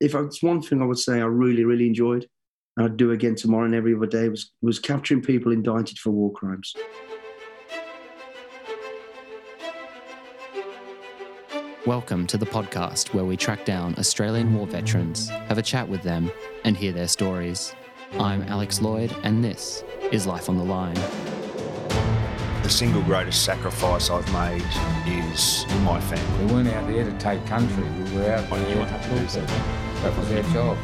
if it's one thing I would say I really, really enjoyed, and I'd do again tomorrow and every other day, was was capturing people indicted for war crimes. Welcome to the podcast where we track down Australian war veterans, have a chat with them, and hear their stories. I'm Alex Lloyd, and this is Life on the Line. The single greatest sacrifice I've made is my family. We weren't out there to take country, we were out there to do something. That was our job.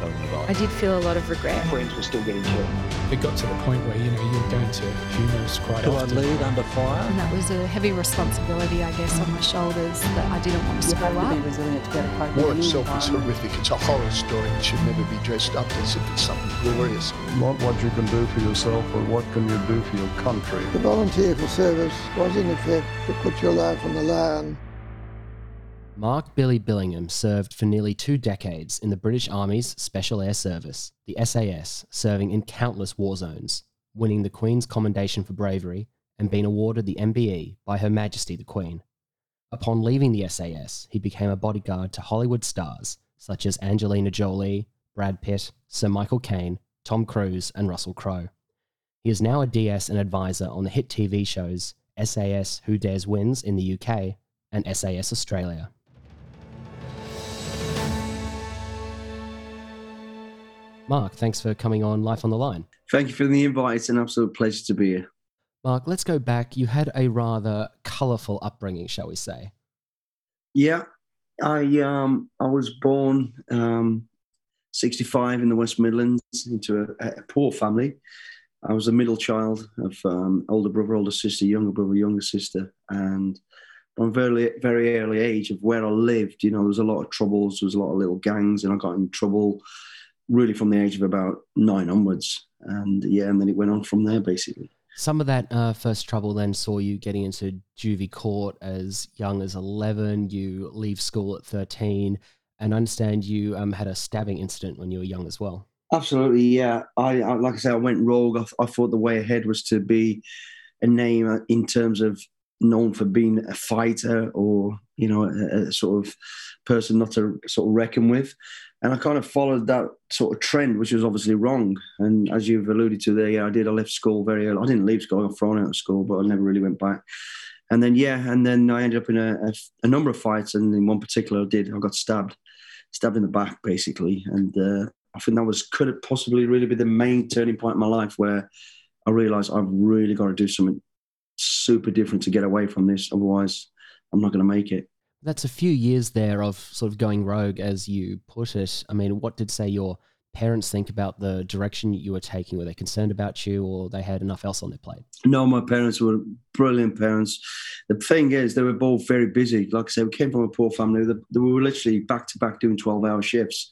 I did feel a lot of regret. Friends were still getting killed. It got to the point where, you know, you're going to funerals quite Do I lead under fire? And that was a heavy responsibility, I guess, on my shoulders that I didn't want to You screw have to be resilient to get a cope War itself is horrific. It's a horror story. It should never be dressed up as if it's something glorious. Not what you can do for yourself, but what can you do for your country. The volunteer for service was in effect to put your life on the line. Mark Billy Billingham served for nearly two decades in the British Army's Special Air Service, the SAS, serving in countless war zones, winning the Queen's Commendation for Bravery and being awarded the MBE by Her Majesty the Queen. Upon leaving the SAS, he became a bodyguard to Hollywood stars such as Angelina Jolie, Brad Pitt, Sir Michael Caine, Tom Cruise, and Russell Crowe. He is now a DS and advisor on the hit TV shows SAS Who Dares Wins in the UK and SAS Australia. Mark, thanks for coming on Life on the Line. Thank you for the invite. It's an absolute pleasure to be here. Mark, let's go back. You had a rather colourful upbringing, shall we say? Yeah, I um I was born um 65 in the West Midlands into a, a poor family. I was a middle child of um, older brother, older sister, younger brother, younger sister, and from a very very early age of where I lived, you know, there was a lot of troubles. There was a lot of little gangs, and I got in trouble really from the age of about nine onwards. And yeah, and then it went on from there basically. Some of that uh, first trouble then saw you getting into juvie court as young as 11. You leave school at 13. And I understand you um, had a stabbing incident when you were young as well. Absolutely, yeah. I, I like I said, I went rogue. I, th- I thought the way ahead was to be a name uh, in terms of known for being a fighter or you know a, a sort of person not to sort of reckon with. And I kind of followed that sort of trend, which was obviously wrong. And as you've alluded to there, yeah, I did. I left school very early. I didn't leave school. I got thrown out of school, but I never really went back. And then yeah, and then I ended up in a, a, a number of fights, and in one particular, I did. I got stabbed, stabbed in the back, basically, and. Uh, I think that was could have possibly really be the main turning point in my life where I realised I've really got to do something super different to get away from this. Otherwise, I'm not going to make it. That's a few years there of sort of going rogue, as you put it. I mean, what did, say, your parents think about the direction you were taking? Were they concerned about you or they had enough else on their plate? No, my parents were brilliant parents. The thing is, they were both very busy. Like I said, we came from a poor family. They, were literally back to back doing 12 hour shifts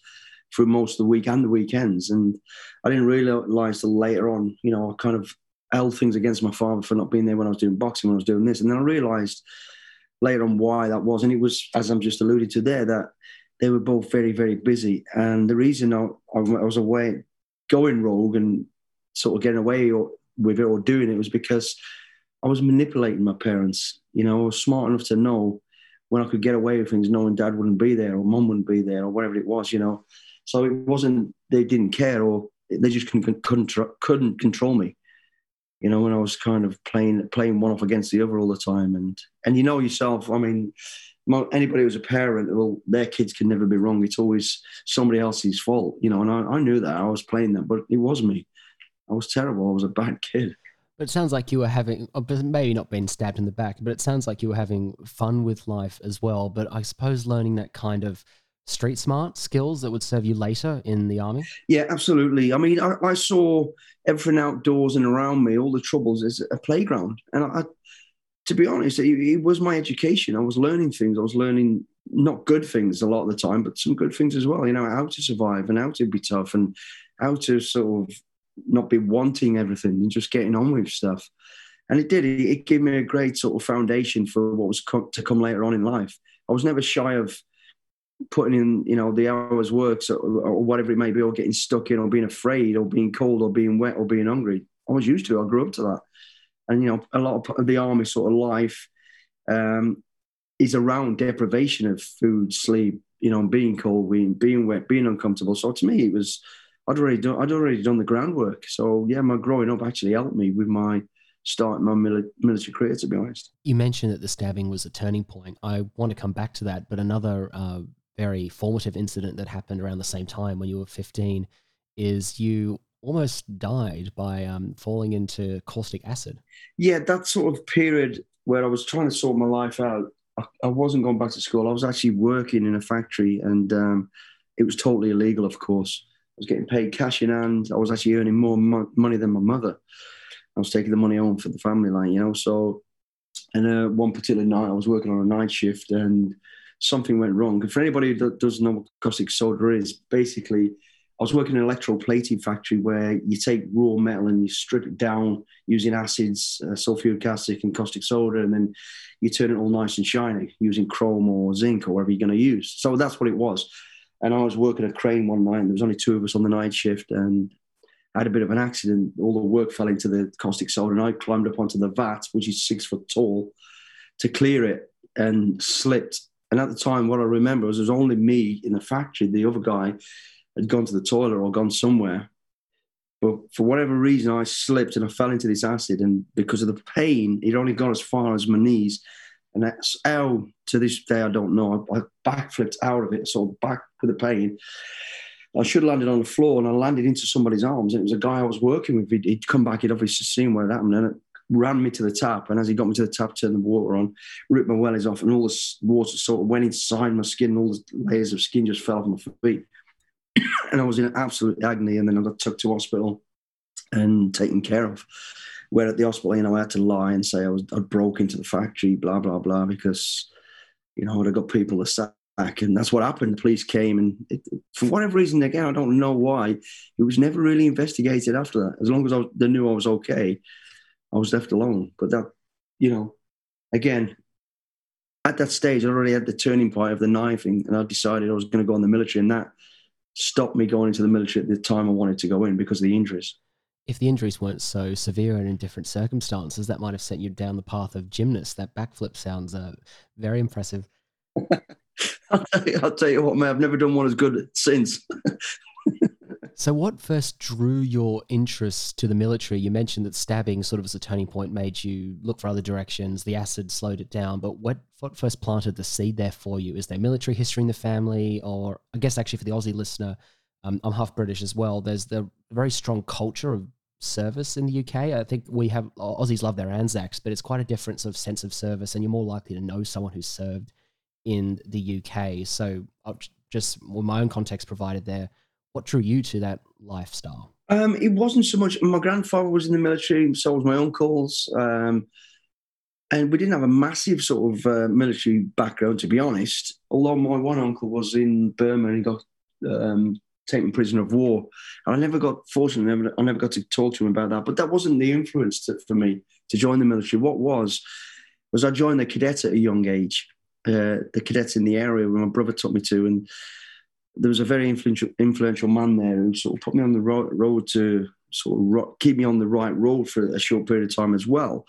through most of the week and the weekends. And I didn't realise till later on, you know, I kind of held things against my father for not being there when I was doing boxing, when I was doing this. And then I realised later on why that was. And it was, as I'm just alluded to there, that they were both very, very busy. And the reason I, I was away, going rogue and sort of getting away or, with it or doing it was because I was manipulating my parents. You know, I was smart enough to know when I could get away with things, knowing dad wouldn't be there or mum wouldn't be there or whatever it was, you know. So it wasn't they didn't care or they just couldn't couldn't, couldn't control me. You know, when I was kind of playing playing one off against the other all the time, and and you know yourself. I mean, anybody who's a parent, well, their kids can never be wrong. It's always somebody else's fault, you know. And I, I knew that I was playing that, but it was me. I was terrible. I was a bad kid. But it sounds like you were having, uh, maybe not being stabbed in the back, but it sounds like you were having fun with life as well. But I suppose learning that kind of street smart skills that would serve you later in the army? Yeah, absolutely. I mean, I, I saw everything outdoors and around me, all the troubles as a playground. And I, to be honest, it, it was my education. I was learning things. I was learning not good things a lot of the time, but some good things as well. You know, how to survive and how to be tough and how to sort of not be wanting everything and just getting on with stuff. And it did. It, it gave me a great sort of foundation for what was co- to come later on in life. I was never shy of putting in, you know, the hours works or, or whatever it may be, or getting stuck in, or being afraid, or being cold, or being wet, or being hungry. I was used to. it. I grew up to that. And you know, a lot of the army sort of life um, is around deprivation of food, sleep, you know, being cold, being being wet, being uncomfortable. So to me, it was I'd already done I'd already done the groundwork. So yeah, my growing up actually helped me with my starting my military career. To be honest, You mentioned that the stabbing was a turning point. I want to come back to that, but another uh, very formative incident that happened around the same time when you were 15 is you almost died by um, falling into caustic acid. yeah, that sort of period where I was trying to sort my life out. I, I wasn't going back to school. I was actually working in a factory, and um, it was totally illegal. Of course, I was getting paid cash in hand. I was actually earning more mo- money than my mother. I was taking the money home for the family, like you know. So, and uh, one particular night, I was working on a night shift, and something went wrong. And for anybody that doesn't know what caustic soda is, basically, I was working in an electroplating factory where you take raw metal and you strip it down using acids, uh, sulfuric acid, and caustic soda, and then you turn it all nice and shiny using chrome or zinc or whatever you're going to use. So that's what it was. And I was working a crane one night, and there was only two of us on the night shift, and I had a bit of an accident. All the work fell into the caustic soda, and I climbed up onto the vat, which is six foot tall, to clear it, and slipped. And at the time, what I remember was there was only me in the factory. The other guy had gone to the toilet or gone somewhere. But for whatever reason, I slipped and I fell into this acid. And because of the pain, it only got as far as my knees. And that's how, to this day, I don't know. I, I backflipped out of it, so back with the pain. I should have landed on the floor and I landed into somebody's arms. And it was a guy I was working with. He'd, he'd come back, he'd obviously seen what had happened. And it ran me to the tap. And as he got me to the tap, turned the water on, ripped my wellies off, and all the water sort of went inside my skin. And all the layers of skin just fell off my feet. and I was in absolute agony. And then I got took to hospital and taken care of. Where at the hospital, you know, I had to lie and say I was I broke into the factory, blah blah blah, because you know have got people to sack, and that's what happened. The police came, and it, for whatever reason, again, I don't know why, it was never really investigated after that. As long as I they knew I was okay, I was left alone. But that, you know, again, at that stage, I already had the turning point of the knifing, and I decided I was going to go in the military, and that stopped me going into the military at the time I wanted to go in because of the injuries. If the injuries weren't so severe and in different circumstances, that might have sent you down the path of gymnast. That backflip sounds uh, very impressive. I'll tell, you, I'll tell you what, man, I've never done one as good since. So, what first drew your interest to the military? You mentioned that stabbing, sort of as a turning point, made you look for other directions. The acid slowed it down. But what, what first planted the seed there for you? Is there military history in the family? Or, I guess, actually, for the Aussie listener, um, I'm half British as well. There's the very strong culture of service in the UK. I think we have Aussies love their Anzacs, but it's quite a different sort of sense of service, and you're more likely to know someone who's served in the UK. So, I'll just with my own context provided there, what drew you to that lifestyle? Um, it wasn't so much. My grandfather was in the military, so was my uncles, um, and we didn't have a massive sort of uh, military background, to be honest. Although my one uncle was in Burma and he got um, taken prisoner of war, and I never got fortunately, I never, I never got to talk to him about that. But that wasn't the influence to, for me to join the military. What was was I joined the cadet at a young age. Uh, the cadet in the area where my brother took me to, and there was a very influential influential man there who sort of put me on the ro- road to sort of ro- keep me on the right road for a short period of time as well.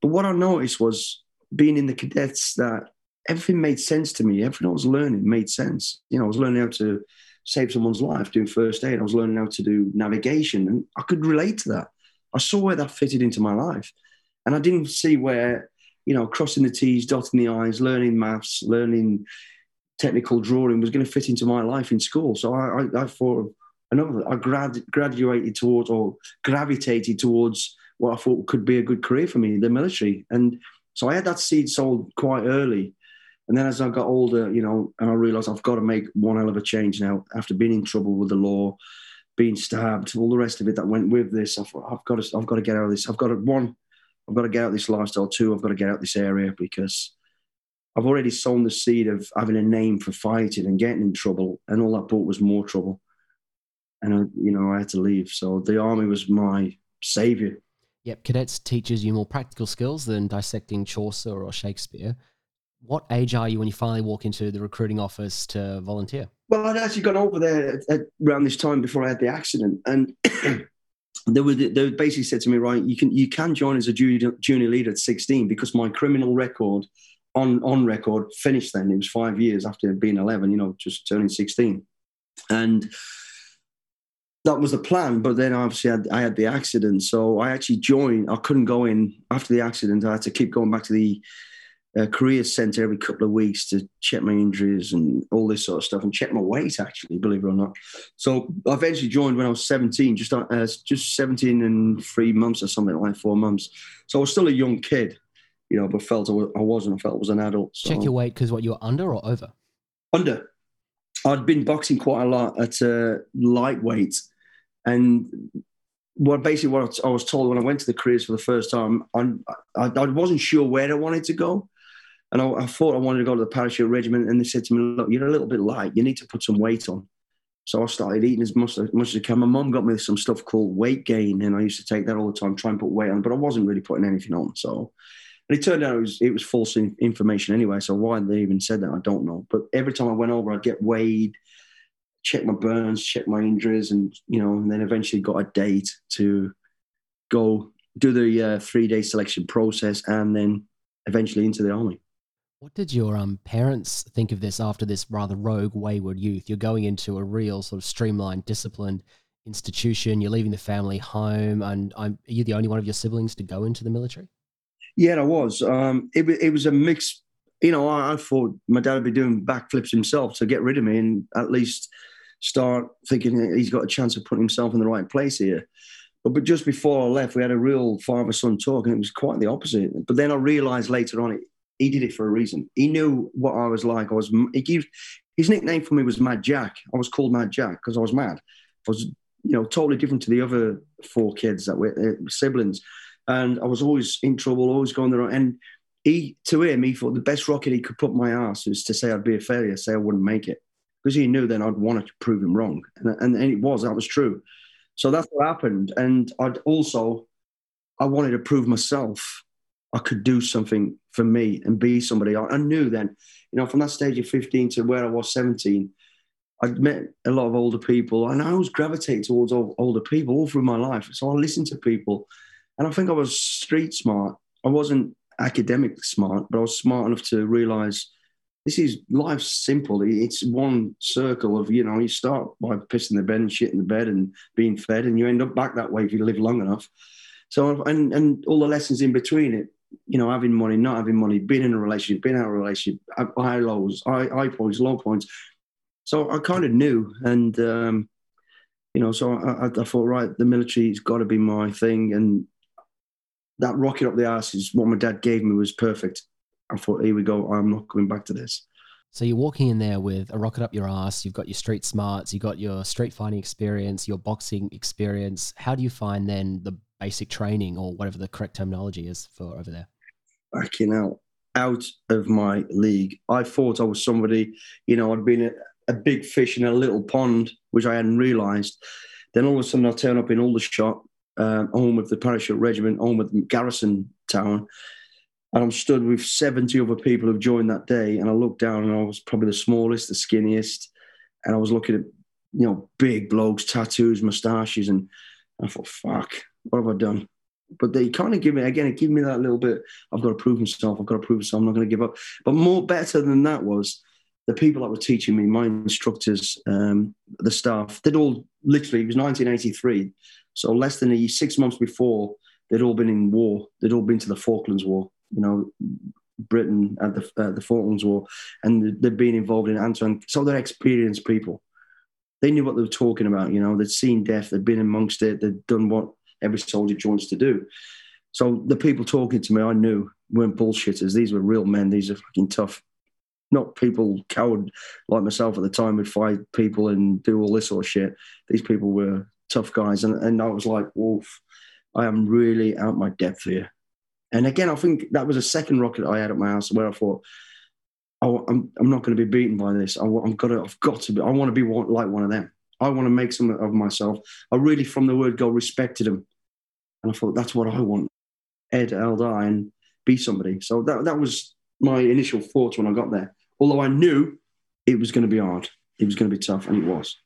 But what I noticed was being in the cadets that everything made sense to me. Everything I was learning made sense. You know, I was learning how to save someone's life, doing first aid. I was learning how to do navigation, and I could relate to that. I saw where that fitted into my life, and I didn't see where you know crossing the T's, dotting the I's, learning maths, learning technical drawing was going to fit into my life in school. So I, I, I thought another. I grad, graduated towards or gravitated towards what I thought could be a good career for me, the military. And so I had that seed sold quite early. And then as I got older, you know, and I realized I've got to make one hell of a change now after being in trouble with the law, being stabbed, all the rest of it that went with this. I thought, I've got to, I've got to get out of this. I've got to, one, I've got to get out of this lifestyle. Two, I've got to get out of this area because I've already sown the seed of having a name for fighting and getting in trouble. And all that brought was more trouble. And, I, you know, I had to leave. So the army was my savior. Yep, cadets teaches you more practical skills than dissecting Chaucer or Shakespeare. What age are you when you finally walk into the recruiting office to volunteer? Well, I'd actually gone over there at, at, around this time before I had the accident, and they would they basically said to me, right, you can you can join as a junior, junior leader at 16 because my criminal record on on record finished. Then it was five years after being eleven. You know, just turning sixteen, and that was the plan. But then obviously I had, I had, the accident, so I actually joined. I couldn't go in after the accident. I had to keep going back to the uh, career centre every couple of weeks to check my injuries and all this sort of stuff, and check my weight. Actually, believe it or not. So I eventually joined when I was seventeen, just uh, just seventeen and three months or something like four months. So I was still a young kid, you know, but felt I wasn't. I felt I was an adult. So. Check your weight because what you were under or over? Under. I'd been boxing quite a lot at uh, lightweight and what basically what I was told when I went to the careers for the first time, I, I, I wasn't sure where I wanted to go. And I, I, thought I wanted to go to the parachute regiment. And they said to me, look, you're a little bit light. You need to put some weight on. So I started eating as much, as much as I can. My mum got me some stuff called weight gain. And I used to take that all the time, try and put weight on, but I wasn't really putting anything on. So, and it turned out it was, it was false information anyway. So why they even said that, I don't know. But every time I went over, I'd get weighed check my burns, check my injuries, and you know, and then eventually got a date to go do the uh, three day selection process, and then eventually into the army. What did your um, parents think of this after this rather rogue, wayward youth? You're going into a real sort of streamlined, disciplined institution. You're leaving the family home, and I'm, are you the only one of your siblings to go into the military? Yeah, I was. Um, it, it was a mix. You know, I, I thought my dad would be doing backflips himself to get rid of me and at least start thinking he's got a chance of putting himself in the right place here. But, but just before I left, we had a real father son talk, and it was quite the opposite. But then I realised later on, he did it for a reason. He knew what I was like. I was. He, his nickname for me was Mad Jack. I was called Mad Jack because I was mad. I was, you know, totally different to the other four kids that were uh, siblings, and I was always in trouble, always going there. And he, to him, he thought the best rocket he could put my ass was to say I'd be a failure, say I wouldn't make it because he knew then I'd want to prove him wrong. And, and, it was, that was true. So that's what happened. And I'd also, I wanted to prove myself I could do something for me and be somebody. I, I knew then, you know, from that stage of 15 to where I was 17, I'd met a lot of older people and I always gravitating towards older people all through my life. So I listened to people and I think I was street smart. I wasn't academic smart, but I was smart enough to realize – this is life's simple. It's one circle of you know you start by pissing the bed and shit in the bed and being fed, and you end up back that way if you live long enough. So and and all the lessons in between it, you know, having money, not having money, being in a relationship, being out of a relationship, high lows, high, high points, low points. So I kind of knew, and um, you know, so I, I thought, right, the military's got to be my thing, and that rocket up the ass is what my dad gave me was perfect. I thought, here we go. I'm not going back to this. So you're walking in there with a rocket up your ass. You've got your street smarts. You've got your street fighting experience, your boxing experience. How do you find then the basic training or whatever the correct terminology is for over there? Backing out, out of my league. I thought I was somebody, you know, I'd been a, a big fish in a little pond, which I hadn't realised. Then all of a sudden I turn up in all the Aldershot, um, home of the parachute regiment, home of Garrison Town and I'm stood with 70 other people who've joined that day. And I looked down and I was probably the smallest, the skinniest. And I was looking at, you know, big blokes, tattoos, moustaches. And I thought, fuck, what have I done? But they kind of give me, again, it gave me that little bit, I've got to prove myself. I've got to prove myself. I'm not going to give up. But more better than that was the people that were teaching me, my instructors, um, the staff, they'd all literally, it was 1983. So less than a, six months before, they'd all been in war. They'd all been to the Falklands War you know, Britain at the uh, the Falklands War, and they'd been involved in Antoine. So they're experienced people. They knew what they were talking about. You know, they'd seen death. They'd been amongst it. They'd done what every soldier joins to do. So the people talking to me, I knew weren't bullshitters. These were real men. These are fucking tough. Not people coward like myself at the time would fight people and do all this sort of shit. These people were tough guys, and and I was like, Wolf, I am really out my depth here. And again, I think that was a second rocket I had at my house where I thought, oh, I'm, I'm not going to be beaten by this. I, am got to, I've got to be, I want to be one, like one of them. I want to make something of myself. I really, from the word go, respected him. And I thought, that's what I want. Ed, die and be somebody. So that, that was my initial thoughts when I got there. Although I knew it was going to be hard, it was going to be tough, and it was.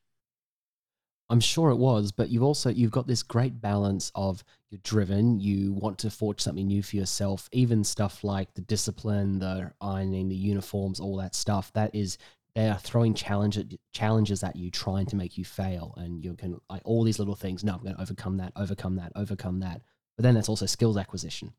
I'm sure it was, but you've also you've got this great balance of you're driven, you want to forge something new for yourself, even stuff like the discipline, the ironing, the uniforms, all that stuff. That is they are throwing challenge challenges at you, trying to make you fail, and you can like all these little things. No, I'm going to overcome that, overcome that, overcome that. But then that's also skills acquisition.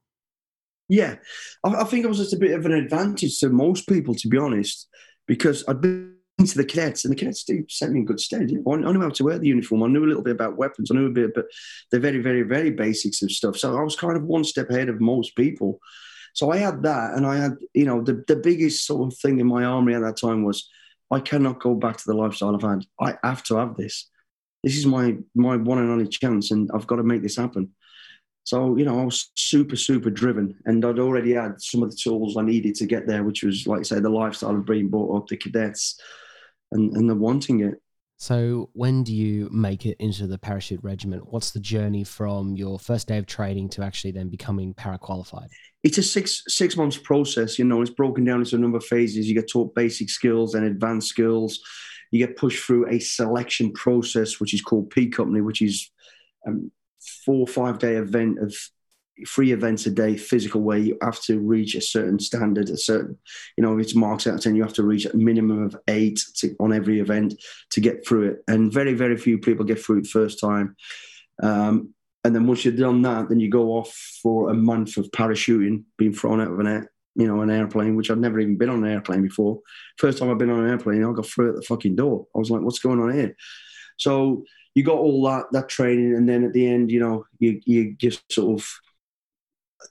Yeah, I, I think it was just a bit of an advantage to most people, to be honest, because I'd been into the cadets, and the cadets do set me in good stead. You know, I knew how to wear the uniform. I knew a little bit about weapons. I knew a bit about the very, very, very basics of stuff. So I was kind of one step ahead of most people. So I had that, and I had, you know, the, the biggest sort of thing in my army at that time was I cannot go back to the lifestyle I've had. I have to have this. This is my my one and only chance, and I've got to make this happen. So, you know, I was super, super driven and I'd already had some of the tools I needed to get there, which was, like I say, the lifestyle of being brought up, the cadets, and, and the wanting it. So, when do you make it into the parachute regiment? What's the journey from your first day of training to actually then becoming para qualified? It's a six six months process. You know, it's broken down into a number of phases. You get taught basic skills and advanced skills. You get pushed through a selection process, which is called P Company, which is a four or five day event of three events a day physical where you have to reach a certain standard, a certain, you know, it's marks out of 10, you have to reach a minimum of eight to, on every event to get through it. And very, very few people get through it first time. Um, and then once you've done that, then you go off for a month of parachuting, being thrown out of an air, you know, an airplane, which I'd never even been on an airplane before. First time I've been on an airplane, I got through at the fucking door. I was like, what's going on here? So you got all that that training, and then at the end, you know, you you just sort of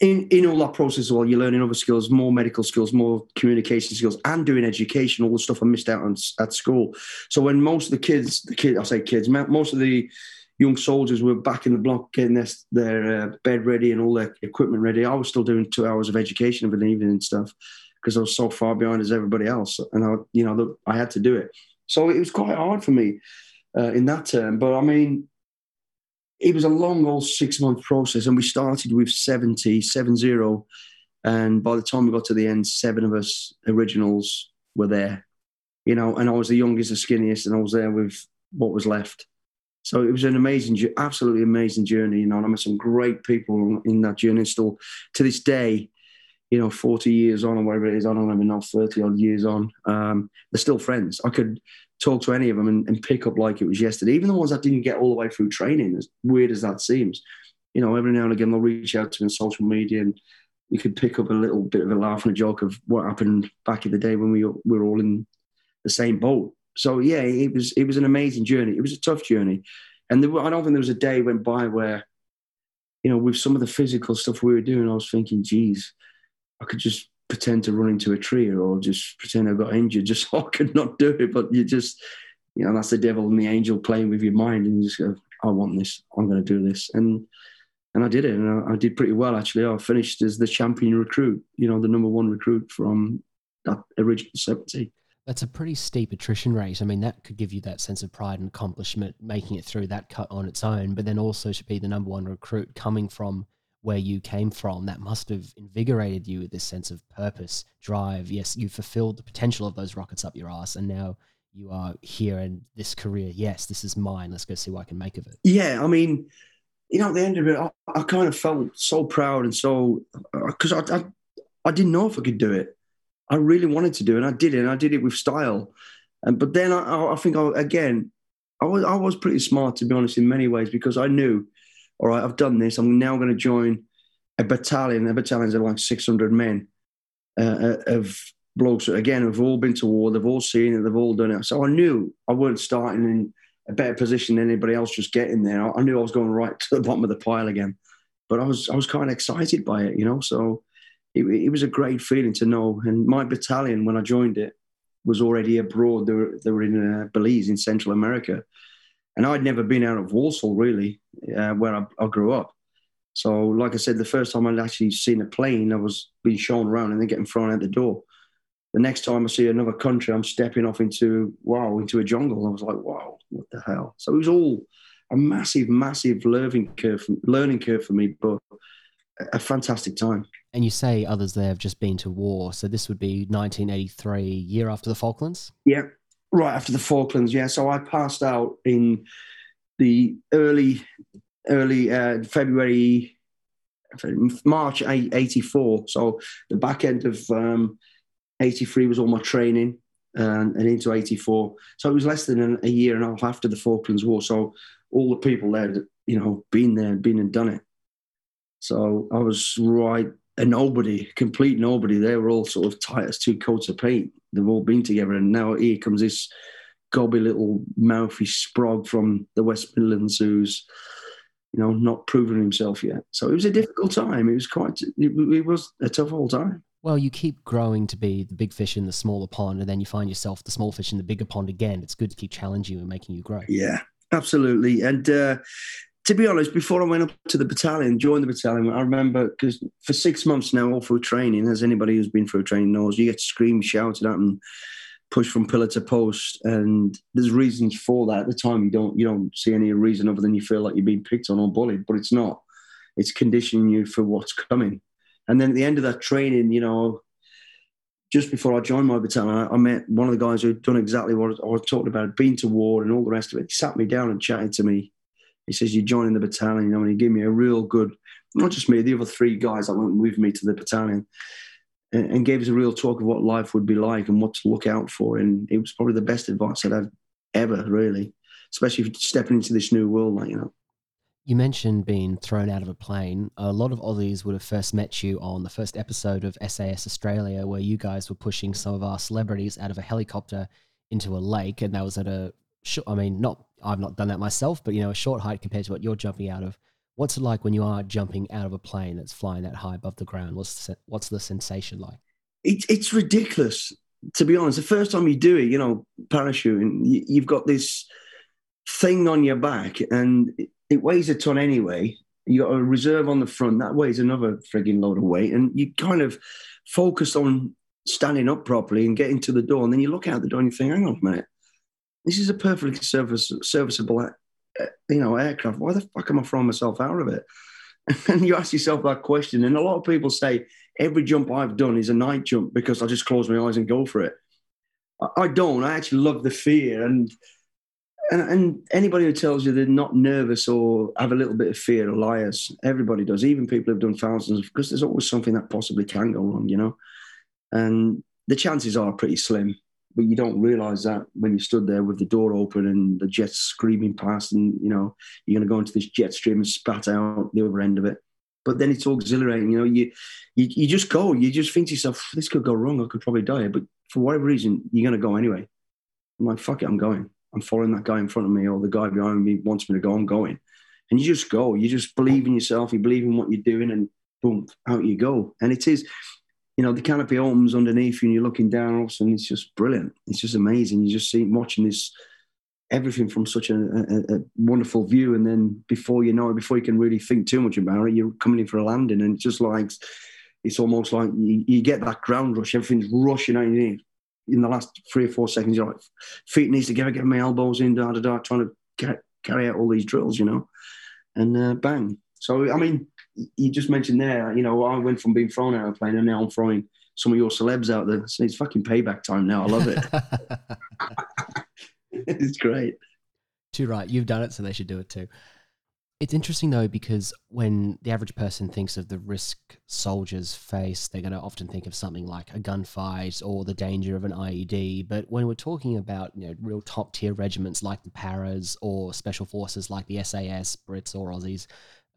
in in all that process as well, you're learning other skills, more medical skills, more communication skills, and doing education, all the stuff I missed out on at school. So when most of the kids, the kid, I say kids, most of the young soldiers were back in the block getting their their uh, bed ready and all their equipment ready, I was still doing two hours of education of an evening and stuff because I was so far behind as everybody else, and I, you know, I had to do it. So it was quite hard for me uh, in that term. But I mean, it was a long old six month process, and we started with 70, 7 And by the time we got to the end, seven of us originals were there, you know, and I was the youngest, the skinniest, and I was there with what was left. So it was an amazing, absolutely amazing journey, you know, and I met some great people in that journey. Still to this day, you know, 40 years on or whatever it is, I don't even know, 30 odd years on, um, they're still friends. I could talk to any of them and, and, pick up like it was yesterday, even the ones that didn't get all the way through training, as weird as that seems. You know, every now and again they'll reach out to me on social media and you could pick up a little bit of a laugh and a joke of what happened back in the day when we, we were all in the same boat. So yeah, it was it was an amazing journey. It was a tough journey, and there, I don't think there was a day went by where, you know, with some of the physical stuff we were doing, I was thinking, geez, I could just pretend to run into a tree or just pretend I got injured just so I could not do it. But you just, you know, that's the devil and the angel playing with your mind, and you just go, I want this. I'm going to do this, and and I did it, and I, I, did pretty well actually. I finished as the champion recruit, you know, the number one recruit from that original seventy. That's a pretty steep attrition rate. I mean, that could give you that sense of pride and accomplishment, making it through that cut on its own. But then also to be the number one recruit coming from where you came from that must have invigorated you with this sense of purpose drive. Yes you fulfilled the potential of those rockets up your ass and now you are here in this career. Yes this is mine. Let's go see what i can make of it. Yeah i mean you know at the end of it i, I kind of felt so proud and so because uh, I, I, I didn't know if i could do it. I really wanted to do it and i did it and i did it with style. And but then i, I think I, again I was, I was pretty smart to be honest in many ways because i knew all right, I've done this. I'm now going to join a battalion. A battalion's of like 600 men uh, uh, of blokes that, again, have all been to war. They've all seen it. They've all done it. So I knew I weren't starting in a better position than anybody else just getting there. I knew I was going right to the bottom of the pile again. But I was, I was kind of excited by it, you know. So it, it was a great feeling to know. And my battalion, when I joined it, was already abroad. They were, they were in uh, Belize in Central America and I'd never been out of Walsall really, uh, where I, I, grew up. So, like I said, the first time I'd actually seen a plane, I was being shown around and then getting thrown out the door. The next time I see another country, I'm stepping off into wow, into a jungle. I was like, wow, what the hell? So it was all a massive, massive learning curve, learning curve for me, but a fantastic time. And you say others there have just been to war, so this would be 1983, year after the Falklands. Yeah, right after the Falklands. Yeah, so I passed out in the early early uh, February March 84. So the back end of um, 83 was all my training and, and, into 84. So it was less than a year and a half after the Falklands War. So all the people there, you know, been there, been and done it. So I was right a nobody, complete nobody. They were all sort of tight as two coats of paint. They've all been together. And now here comes this gobby little mouthy sprog from the West Midlands who's you know, not proven himself yet. So it was a difficult time. It was quite, it, it was a tough old time. Well, you keep growing to be the big fish in the smaller pond, and then you find yourself the small fish in the bigger pond again. It's good to keep challenging you and making you grow. Yeah, absolutely. And uh, to be honest, before I went up to the battalion, joined the battalion, I remember because for six months now, all through training, as anybody who's been through training knows, you get screamed, shouted at, and pushed from pillar to post, and there's reasons for that. At the time, you don't you don't see any reason other than you feel like you're being picked on or bullied, but it's not. It's conditioning you for what's coming. And then at the end of that training, you know, just before I joined my battalion, I, met one of the guys who'd done exactly what I was talking about, been to war and all the rest of it. He sat me down and chatted to me. He says, "You're joining the battalion." You know, and he gave me a real good, not just me, the other three guys that went with me to the battalion and, gave us a real talk of what life would be like and what to look out for. And it was probably the best advice that I've ever really, especially stepping into this new world, like you know. You mentioned being thrown out of a plane. A lot of Aussies would have first met you on the first episode of SAS Australia, where you guys were pushing some of our celebrities out of a helicopter into a lake, and that was at a. I mean, not I've not done that myself, but you know, a short height compared to what you're jumping out of. What's it like when you are jumping out of a plane that's flying that high above the ground? What's the, what's the sensation like? It's it's ridiculous to be honest. The first time you do it, you know, parachuting, you've got this thing on your back, and it weighs a ton anyway. You got a reserve on the front that weighs another frigging load of weight, and you kind of focus on standing up properly and getting to the door, and then you look out the door and you think, "Hang on a minute, this is a perfectly service, serviceable uh, you know, aircraft. Why the fuck am I throwing myself out of it? And you ask yourself that question. And a lot of people say every jump I've done is a night jump because I just close my eyes and go for it. I don't. I actually love the fear. And, and, and anybody who tells you they're not nervous or have a little bit of fear are liars. Everybody does, even people who've done thousands, because there's always something that possibly can go wrong, you know? And the chances are pretty slim but you don't realize that when you stood there with the door open and the jets screaming past, and you know you're going to go into this jet stream and spat out the other end of it. But then it's all exhilarating. You know, you, you you just go. You just think to yourself, this could go wrong. I could probably die. But for whatever reason, you're going to go anyway. I'm like, fuck it, I'm going. I'm following that guy in front of me or the guy behind me wants me to go. I'm going. And you just go. You just believe in yourself. You believe in what you're doing, and boom, out you go. And it is you know, the canopy opens underneath you and you're looking down, and it's just brilliant. It's just amazing. You just see watching this everything from such a, a, a, wonderful view, and then before you know it, before you can really think too much about it, you're coming in for a landing, and it's just like it's almost like you, you get that ground rush. Everything's rushing out you in the last three or four seconds. You're like feet knees together, get my elbows in, da da da, trying to get, carry out all these drills, you know, and uh, bang. So I mean, you just mentioned there, you know, I went from being thrown out of a plane and now I'm throwing some of your celebs out there. So it's fucking payback time now. I love it. it's great. Too right. You've done it, so they should do it too. It's interesting though, because when the average person thinks of the risk soldiers face, they're going to often think of something like a gunfight or the danger of an IED. But when we're talking about you know real top tier regiments like the Paras or special forces like the SAS, Brits or Aussies,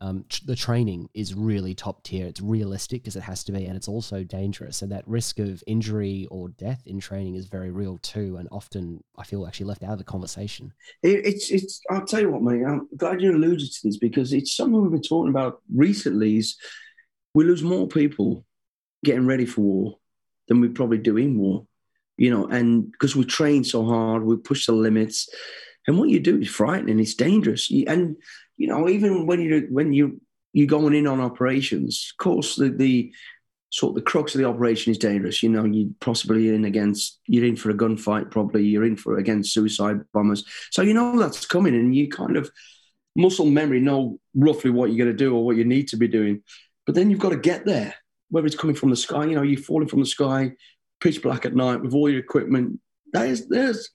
um, tr- the training is really top tier. It's realistic because it has to be, and it's also dangerous. And that risk of injury or death in training is very real too. And often, I feel actually left out of the conversation. It, it's, it's. I'll tell you what, mate. I'm glad you alluded to this because it's something we've been talking about recently. Is we lose more people getting ready for war than we probably do in war. You know, and because we train so hard, we push the limits, and what you do is frightening. It's dangerous, and you know, even when you when you you're going in on operations, of course, the the sort of the crux of the operation is dangerous. You know, you possibly in against you're in for a gunfight, probably you're in for against suicide bombers. So you know that's coming, and you kind of muscle memory know roughly what you're going to do or what you need to be doing. But then you've got to get there, whether it's coming from the sky. You know, you're falling from the sky, pitch black at night with all your equipment. That is there's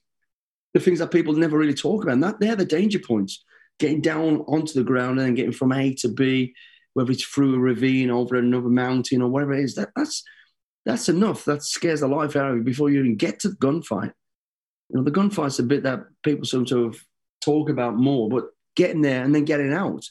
the things that people never really talk about. And that they're the danger points getting down onto the ground and then getting from A to B, whether it's through a ravine over another mountain or whatever it is, that, that's that's enough. That scares the life out of you before you even get to the gunfight. You know, the gunfight's a bit that people sort of talk about more, but getting there and then getting out.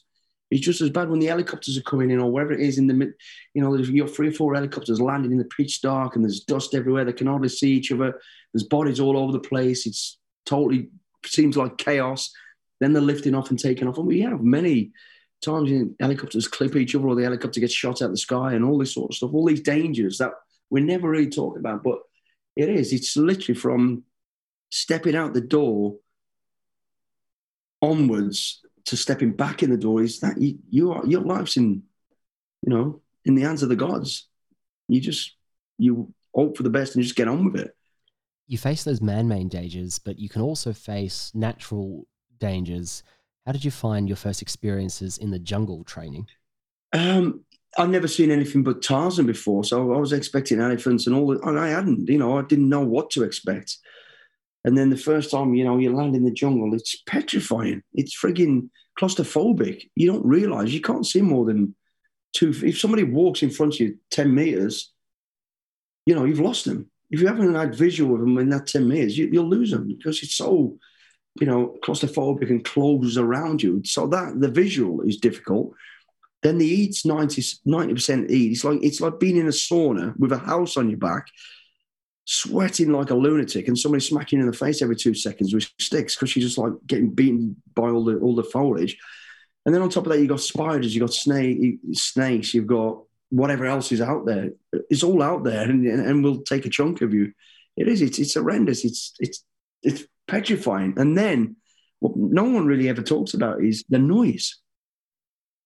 It's just as bad when the helicopters are coming in or wherever it is in the, mid, you know, there's your three or four helicopters landing in the pitch dark and there's dust everywhere. They can hardly see each other. There's bodies all over the place. It's totally seems like chaos. Then they're lifting off and taking off. And we have many times in helicopters clip each other or the helicopter gets shot out the sky and all this sort of stuff. All these dangers that we're never really talk about, but it is. It's literally from stepping out the door onwards to stepping back in the door is that you, you are, your life's in, you know, in the hands of the gods. You just, you hope for the best and just get on with it. You face those man made dangers, but you can also face natural dangers. How did you find your first experiences in the jungle training? Um, I've never seen anything but Tarzan before, so I was expecting elephants and all, and I hadn't. You know, I didn't know what to expect. And then the first time, you know, you land in the jungle, it's petrifying. It's frigging claustrophobic. You don't realize you can't see more than two. If somebody walks in front of you 10 meters, you know, you've lost them. If you haven't had visual of them in that 10 meters, you, will lose them because it's so, you know, claustrophobic and closed around you. So that the visual is difficult. Then the eat's 90, 90% eat. It's like, it's like being in a sauna with a house on your back sweating like a lunatic and somebody smacking in the face every two seconds with sticks because you're just like getting beaten by all the all the foliage. And then on top of that, you've got spiders, you've got snake, snakes, you've got whatever else is out there. It's all out there and, and we'll take a chunk of you. It is, it's, it's horrendous. It's, it's, it's petrifying. And then what no one really ever talks about is the noise.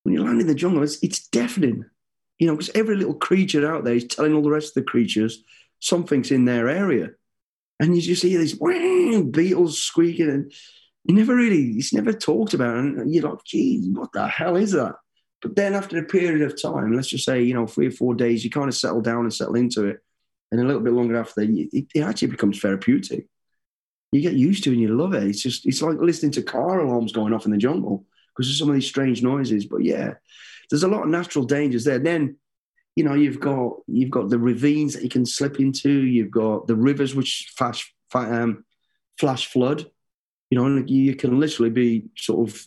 When you land in the jungle, it's, it's deafening, you know, because every little creature out there is telling all the rest of the creatures something's in their area. And you just hear these beetles squeaking, and you never really, it's never talked about. And you're like, geez, what the hell is that? But then after a period of time, let's just say, you know, three or four days, you kind of settle down and settle into it. And a little bit longer after that, it, it actually becomes therapeutic. You get used to it and you love it. It's just, it's like listening to car alarms going off in the jungle because of some of these strange noises. But yeah, there's a lot of natural dangers there. Then you know, you've got you've got the ravines that you can slip into. You've got the rivers which flash um, flash flood. You know, you can literally be sort of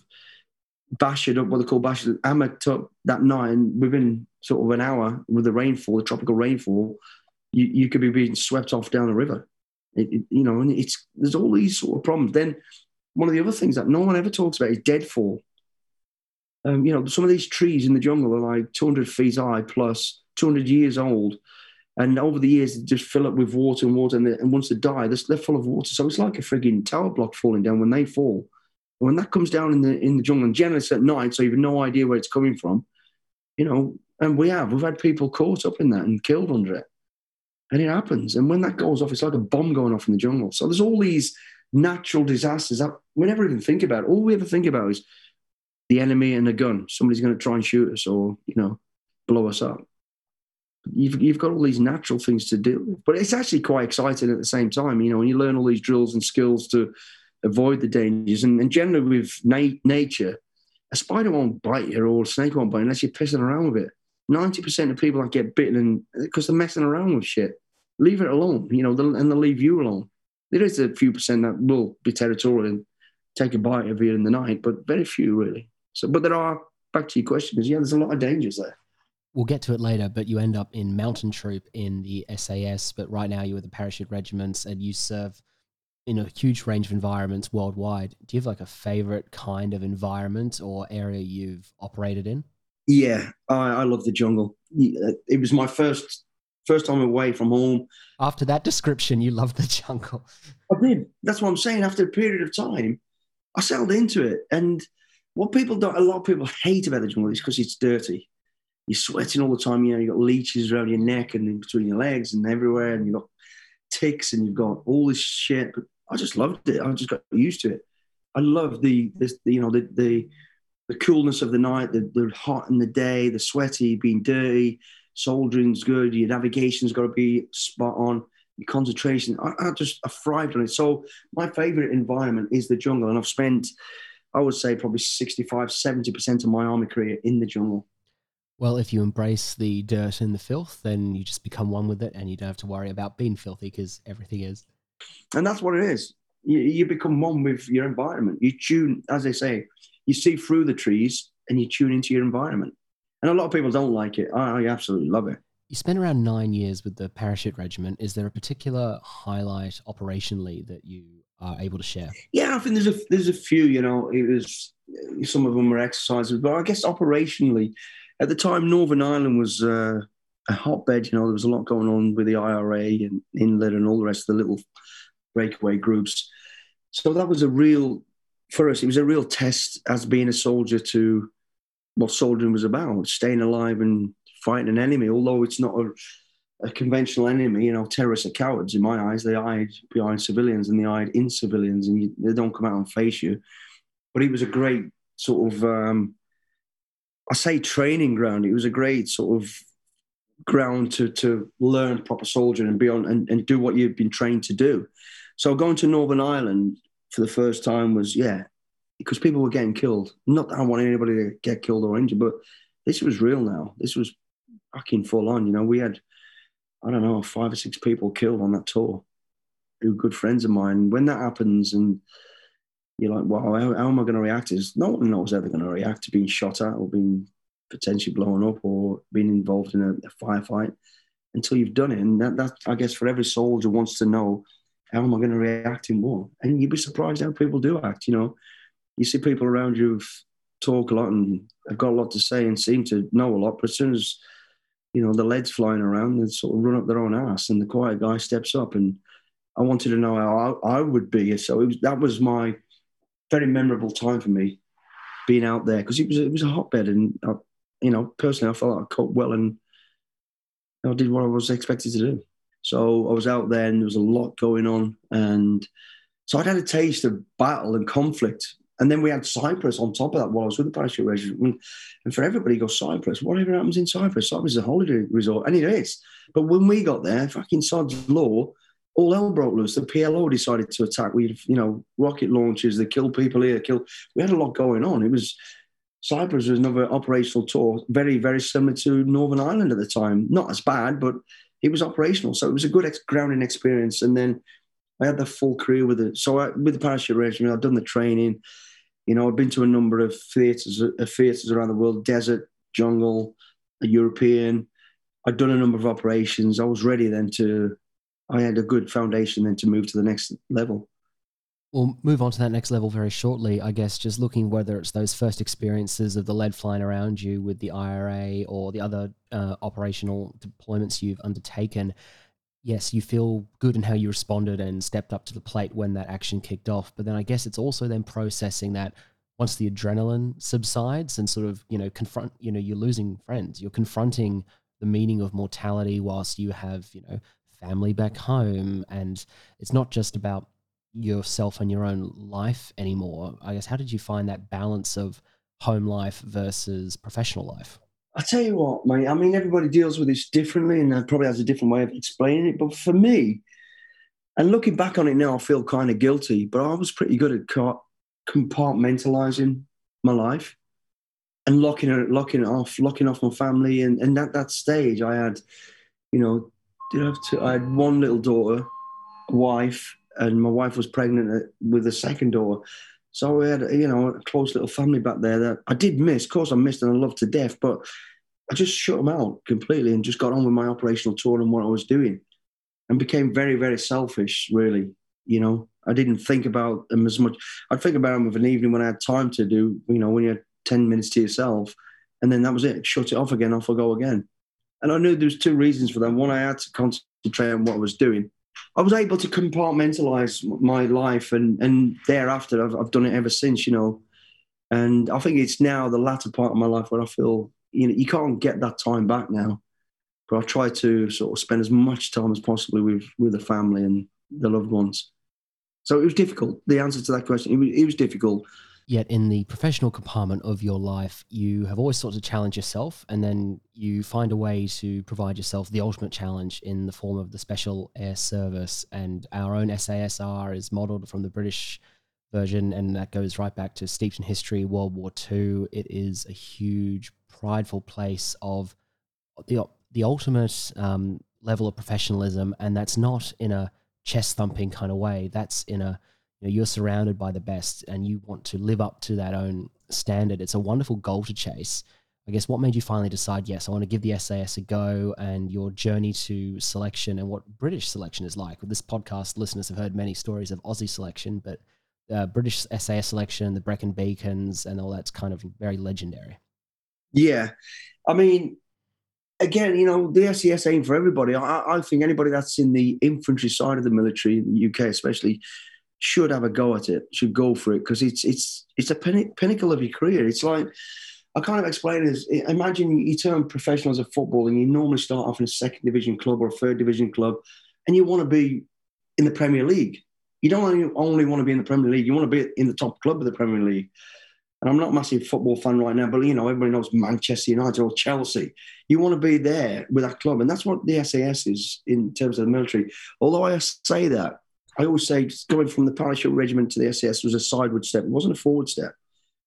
bashed up, what they call bashed, hammered up that night, and within sort of an hour with the rainfall, the tropical rainfall, you, you could be being swept off down the river. It, it, you know, and it's there's all these sort of problems. Then one of the other things that no one ever talks about is deadfall. Um, you know, some of these trees in the jungle are like 200 feet high plus 200 years old. And over the years, they just fill up with water and water. And, they, and once they die, they're, they're full of water. So it's like a frigging tower block falling down when they fall. When that comes down in the in the jungle, and generally at night, so you've no idea where it's coming from, you know. And we have, we've had people caught up in that and killed under it. And it happens. And when that goes off, it's like a bomb going off in the jungle. So there's all these natural disasters that we never even think about. All we ever think about is the enemy and a gun. Somebody's going to try and shoot us or, you know, blow us up you've, you've got all these natural things to deal with. But it's actually quite exciting at the same time, you know, when you learn all these drills and skills to avoid the dangers. And, and generally with na- nature, a spider won't bite you or a snake won't bite unless you're pissing around with it. 90% of people that get bitten because they're messing around with shit, leave it alone, you know, and they'll leave you alone. There is a few percent that will be territorial and take a bite of you in the night, but very few really. So, but there are, back to your question, is yeah, there's a lot of dangers there we'll get to it later, but you end up in mountain troop in the SAS. But right now, you're with the parachute regiments and you serve in a huge range of environments worldwide. Do you have like a favorite kind of environment or area you've operated in? Yeah, I, I love the jungle. Uh, it was my first first time away from home. After that description, you love the jungle. I did. That's what I'm saying. After a period of time, I settled into it. And what people don't, a lot of people hate about the jungle is because it's dirty you're sweating all the time. You know, you've got leeches around your neck and in between your legs and everywhere, and you've got ticks and you've got all this shit. But I just loved it. I just got used to it. I love the, the, the you know, the, the, the coolness of the night, the, the hot in the day, the sweaty, being dirty, soldiering's good, your navigation's got to be spot on, your concentration. I, I just I thrived on it. So my favorite environment is the jungle, and I've spent I would say probably 65, 70% of my army career in the jungle. Well, if you embrace the dirt and the filth, then you just become one with it and you don't have to worry about being filthy because everything is. And that's what it is. You, you become one with your environment. You tune, as they say, you see through the trees and you tune into your environment. And a lot of people don't like it. I, I absolutely love it. You spent around nine years with the parachute regiment. Is there a particular highlight operationally that you are able to share? Yeah, I think there's a there's a few. You know, it was some of them were exercises, but I guess operationally, at the time, Northern Ireland was uh, a hotbed. You know, there was a lot going on with the IRA and INLA and all the rest of the little breakaway groups. So that was a real, for us, it was a real test as being a soldier to what soldiering was about, staying alive and fighting an enemy. Although it's not a, a conventional enemy, you know, terrorists are cowards in my eyes. They hide behind civilians and they hide in civilians and you, they don't come out and face you. But it was a great sort of, um, I say training ground. It was a great sort of ground to to learn proper soldiering and be on and, and do what you've been trained to do. So going to Northern Ireland for the first time was yeah, because people were getting killed. Not that I want anybody to get killed or injured, but this was real now. This was fucking full on. You know, we had I don't know five or six people killed on that tour who were good friends of mine. When that happens and you're like, wow, how, how am I going to react? Is no one knows ever going to react to being shot at or being potentially blown up or being involved in a, a firefight until you've done it. And that, that, I guess, for every soldier wants to know how am I going to react in war? And you'd be surprised how people do act. You know, you see people around you talk a lot and have got a lot to say and seem to know a lot, but as soon as you know the lead's flying around, they sort of run up their own ass, and the quiet guy steps up. And I wanted to know how I, would be. So was, that was my very memorable time for me being out there because it was it was a hotbed, and I, you know personally I felt like I coped well and I did what I was expected to do. So I was out there, and there was a lot going on, and so I'd had a taste of battle and conflict. And then we had Cyprus on top of that while I was with the parachute regiment. And for everybody, go Cyprus. Whatever happens in Cyprus, Cyprus is a holiday resort, and it is. But when we got there, fucking sod's law, all hell broke loose. The PLO decided to attack. We, you know, rocket launches. They killed people here. Killed. We had a lot going on. It was Cyprus was another operational tour, very, very similar to Northern Ireland at the time. Not as bad, but it was operational. So it was a good ex- grounding experience. And then I had the full career with it. So I, with the parachute regiment, I've done the training. You know, I've been to a number of theatres, uh, theatres around the world, desert, jungle, European. I'd done a number of operations. I was ready then to I had a good foundation then to move to the next level. We'll move on to that next level very shortly. I guess just looking whether it's those first experiences of the lead flying around you with the IRA or the other uh, operational deployments you've undertaken. Yes, you feel good in how you responded and stepped up to the plate when that action kicked off. But then I guess it's also then processing that once the adrenaline subsides and sort of, you know, confront, you know, you're losing friends, you're confronting the meaning of mortality whilst you have, you know, family back home. And it's not just about yourself and your own life anymore. I guess, how did you find that balance of home life versus professional life? I tell you what, mate. I mean, everybody deals with this differently, and probably has a different way of explaining it. But for me, and looking back on it now, I feel kind of guilty. But I was pretty good at compartmentalizing my life and locking it, locking it off, locking off my family. And, and at that stage, I had, you know, did I have two? I had one little daughter, wife, and my wife was pregnant uh, with a second daughter. So we had, you know, a close little family back there that I did miss. Of course, I missed and I loved to death, but I just shut them out completely and just got on with my operational tour and what I was doing, and became very, very selfish. Really, you know, I didn't think about them as much. I'd think about them of an evening when I had time to do, you know, when you had ten minutes to yourself, and then that was it. Shut it off again. Off I go again. And I knew there was two reasons for that. One, I had to concentrate on what I was doing. I was able to compartmentalize my life, and and thereafter, I've, I've done it ever since. You know, and I think it's now the latter part of my life where I feel you know you can't get that time back now. But I try to sort of spend as much time as possible with with the family and the loved ones. So it was difficult. The answer to that question, it was, it was difficult. Yet in the professional compartment of your life, you have always sought to challenge yourself, and then you find a way to provide yourself the ultimate challenge in the form of the Special Air Service. And our own SASR is modelled from the British version, and that goes right back to steeped in history, World War II. It is a huge, prideful place of the the ultimate um, level of professionalism, and that's not in a chest thumping kind of way. That's in a you know, you're surrounded by the best, and you want to live up to that own standard. It's a wonderful goal to chase. I guess what made you finally decide, yes, I want to give the SAS a go and your journey to selection and what British selection is like? With this podcast, listeners have heard many stories of Aussie selection, but uh, British SAS selection, the Brecon Beacons, and all that's kind of very legendary. Yeah. I mean, again, you know, the SAS ain't for everybody. I, I, think anybody that's in the infantry side of the military, in the UK especially, should have a go at it. Should go for it because it's it's it's a pinnacle of your career. It's like I kind of explain this. imagine you turn professional as a footballer and you normally start off in a second division club or a third division club, and you want to be in the Premier League. You don't only, only want to be in the Premier League. You want to be in the top club of the Premier League and I'm not a massive football fan right now, but you know, everybody knows Manchester United or Chelsea. You want to be there with that club, and that's what the SAS is in terms of the military. Although I say that, I always say going from the parachute regiment to the SAS was a sideward step. It wasn't a forward step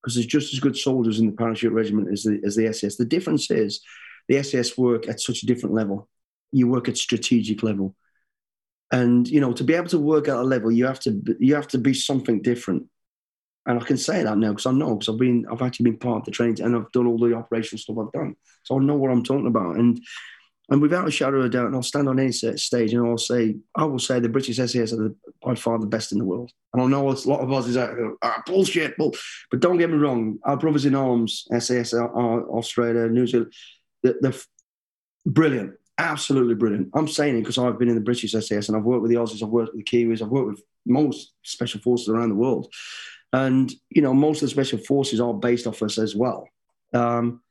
because there's just as good soldiers in the parachute regiment as the, as the SAS. The difference is the SAS work at such a different level. You work at strategic level, and you know to be able to work at a level, you have to you have to be something different and I can say that now because I know because I've been I've actually been part of the training and I've done all the operational stuff I've done, so I know what I'm talking about. And and without a shadow of a doubt, and I'll stand on any stage and I'll say I will say the British SAS are the, by far the best in the world. And I know a lot of us is out ah, bullshit, but but don't get me wrong, our brothers in arms, SAS, Australia, New Zealand, they're, they're brilliant. Absolutely brilliant. I'm saying it because I've been in the British SAS and I've worked with the Aussies, I've worked with the Kiwis, I've worked with most special forces around the world. And, you know, most of the special forces are based off us as well. Um,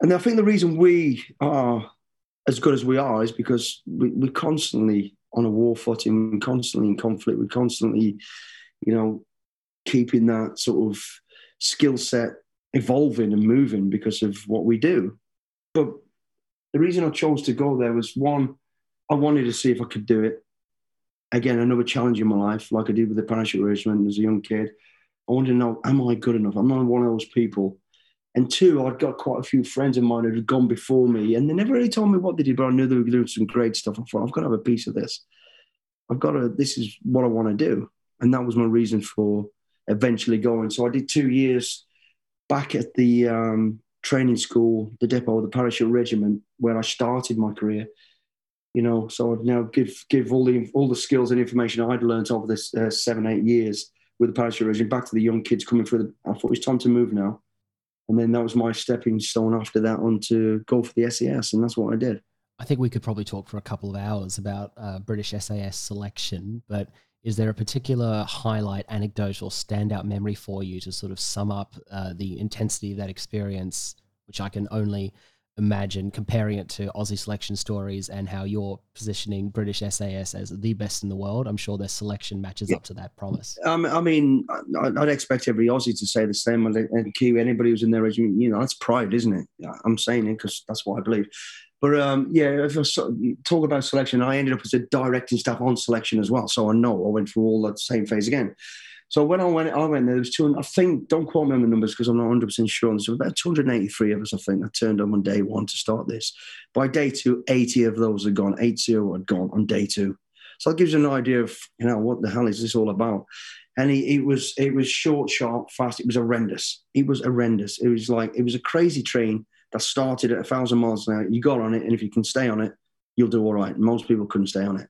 and I think the reason we are as good as we are is because we, we're constantly on a war footing, we're constantly in conflict, we're constantly, you know, keeping that sort of skill set evolving and moving because of what we do. But the reason I chose to go there was one, I wanted to see if I could do it. Again, another challenge in my life, like I did with the parachute regiment as a young kid. I wanted to know, am I good enough? I'm not one of those people. And two, I'd got quite a few friends of mine who had gone before me, and they never really told me what they did, but I knew they were doing some great stuff. I thought, I've got to have a piece of this. I've got to, this is what I want to do. And that was my reason for eventually going. So I did two years back at the um, training school, the depot, the parachute regiment, where I started my career. You know, so I'd now give give all the all the skills and information I'd learned over this uh, seven eight years with the parachute regiment back to the young kids coming through. The, I thought it was time to move now. And then that was my stepping stone after that on to go for the SAS. And that's what I did. I think we could probably talk for a couple of hours about uh, British SAS selection, but is there a particular highlight, anecdote, or standout memory for you to sort of sum up uh, the intensity of that experience, which I can only imagine comparing it to Aussie selection stories and how you're positioning British SAS as the best in the world. I'm sure their selection matches yeah. up to that promise. Um, I mean, I'd expect every Aussie to say the same. And Kiwi, anybody who's in their regiment, you know, that's pride, isn't it? I'm saying it because that's what I believe. But um, yeah, if I talk about selection, I ended up as a directing staff on selection as well. So I know I went through all that same phase again. So when I went, I went there. There was two. I think don't quote me on the numbers because I'm not 100 percent sure. There's about 283 of us. I think that turned up on day one to start this. By day two, 80 of those had gone. 80 had gone on day two. So that gives you an idea of you know what the hell is this all about. And he, it was it was short, sharp, fast. It was horrendous. It was horrendous. It was like it was a crazy train that started at a thousand miles an hour. You got on it, and if you can stay on it, you'll do all right. Most people couldn't stay on it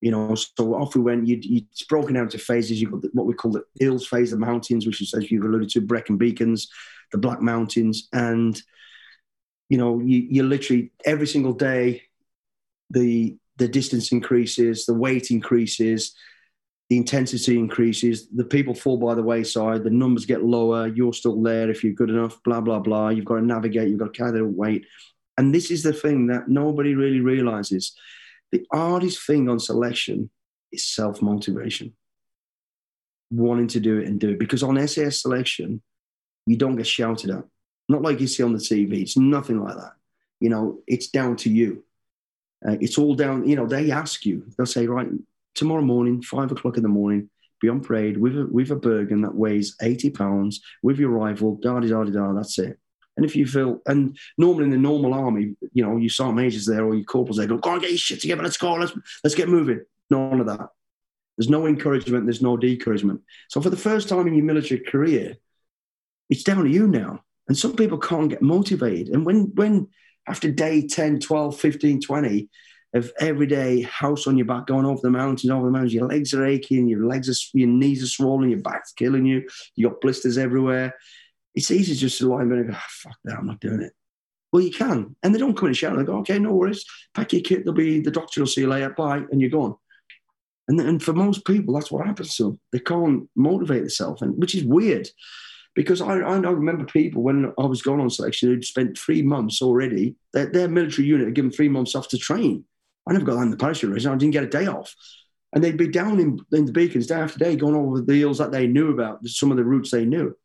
you know, so off we went. You, you, it's broken down into phases. You've got what we call the hills phase, the mountains, which is, as you've alluded to, Brecon Beacons, the Black Mountains. And, you know, you, you literally, every single day, the, the distance increases, the weight increases, the intensity increases, the people fall by the wayside, the numbers get lower, you're still there if you're good enough, blah, blah, blah. You've got to navigate, you've got to carry the weight. And this is the thing that nobody really realizes the hardest thing on selection is self motivation, wanting to do it and do it. Because on SAS selection, you don't get shouted at. Not like you see on the TV. It's nothing like that. You know, it's down to you. Uh, it's all down, you know, they ask you, they'll say, right, tomorrow morning, five o'clock in the morning, be on parade with a, with a Bergen that weighs 80 pounds with your rifle, da da da da, that's it. And if you feel, and normally in the normal army, you know, you sergeant majors there or your corporals there go, go on, get your shit together, let's go, let's, let's get moving. None of that. There's no encouragement, there's no discouragement. So for the first time in your military career, it's down to you now. And some people can't get motivated. And when, when after day 10, 12, 15, 20 of everyday house on your back going over the mountains, over the mountains, your legs are aching, your legs are, your knees are swollen, your back's killing you, you got blisters everywhere. It's easy just to lie in bed and go, oh, fuck that, I'm not doing it. Well, you can. And they don't come in and shout. They go, okay, no worries. Pack your kit. There'll be the doctor will see you later. Bye. And you're gone. And, and for most people, that's what happens to them. They can't motivate themselves, and which is weird because I, I remember people when I was going on selection who'd spent three months already, their, their military unit had given three months off to train. I never got on the parachute race. I didn't get a day off. And they'd be down in, in the beacons day after day going over the hills that they knew about, some of the routes they knew.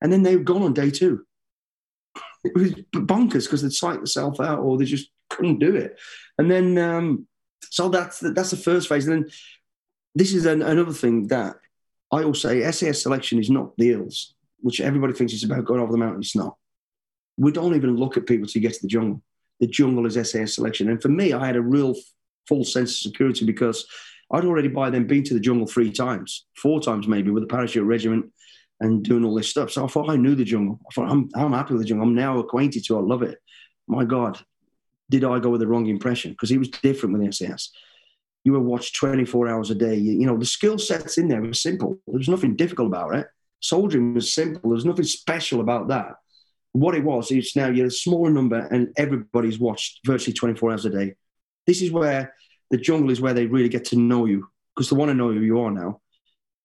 And then they were gone on day two. It was bonkers because they'd psyched themselves out or they just couldn't do it. And then, um, so that's the, that's the first phase. And then this is an, another thing that I will say SAS selection is not hills which everybody thinks it's about going over the mountain. It's not. We don't even look at people to get to the jungle. The jungle is SAS selection. And for me, I had a real full sense of security because I'd already by then been to the jungle three times, four times maybe, with the parachute regiment and doing all this stuff. So I thought I knew the jungle. I thought I'm, I'm happy with the jungle. I'm now acquainted to it. I love it. My God, did I go with the wrong impression? Because he was different with the SAS. You were watched 24 hours a day. You, you know, the skill sets in there were simple. There was nothing difficult about it. Soldiering was simple. There's nothing special about that. What it was is now you're a smaller number and everybody's watched virtually 24 hours a day. This is where the jungle is where they really get to know you because they want to know who you are now.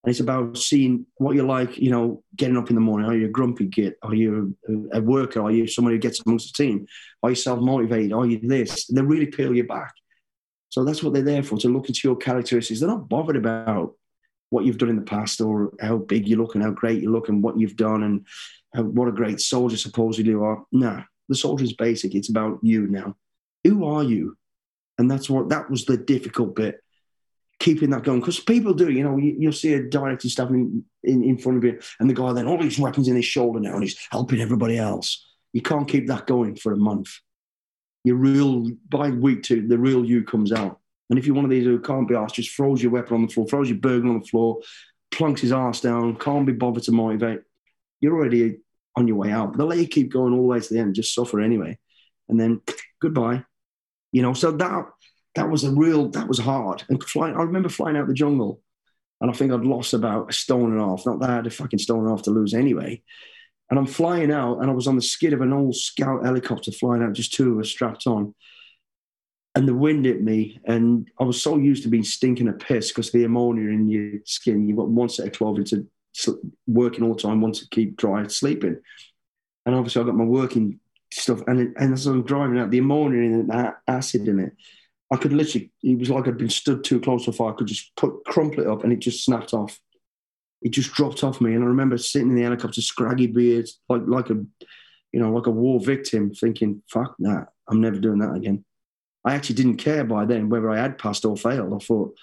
And it's about seeing what you're like, you know, getting up in the morning. Are you a grumpy git? Are you a, worker? Are you someone who gets amongst the team? Are you self motivated? Are you this? They really peel you back. So that's what they're there for, to look into your characteristics. They're not bothered about what you've done in the past or how big you look and how great you look and what you've done and how, what a great soldier supposedly you are. No, the soldier is basic. It's about you now. Who are you? And that's what that was the difficult bit, keeping that going. Because people do, you know, you, will see a director standing in, in front of you and the guy then all these weapons in his shoulder now and he's helping everybody else. You can't keep that going for a month. Your real, by week two, the real you comes out. And if you're one of these who can't be asked, just throws your weapon on the floor, throws your Bergen on the floor, plunks his ass down, can't be bothered to motivate, you're already on your way out. They'll let you keep going all the way to the end, just suffer anyway. And then goodbye. You know, so that that was a real that was hard. And flying, I remember flying out the jungle and I think I'd lost about a stone and a half. Not that I had a fucking stone and a half to lose anyway. And I'm flying out, and I was on the skid of an old scout helicopter flying out, just two of us strapped on and the wind hit me, and I was so used to being stinking a piss because the ammonia in your skin. You've got one set of twelve into working all the time, one to keep dry, sleeping, and obviously I got my working stuff. And and as I'm driving out, the ammonia and that acid in it, I could literally. It was like I'd been stood too close to fire. I could just put crumple it up, and it just snapped off. It just dropped off me, and I remember sitting in the helicopter, scraggy beard, like like a, you know, like a war victim, thinking, "Fuck that! I'm never doing that again." I actually didn't care by then whether I had passed or failed. I thought,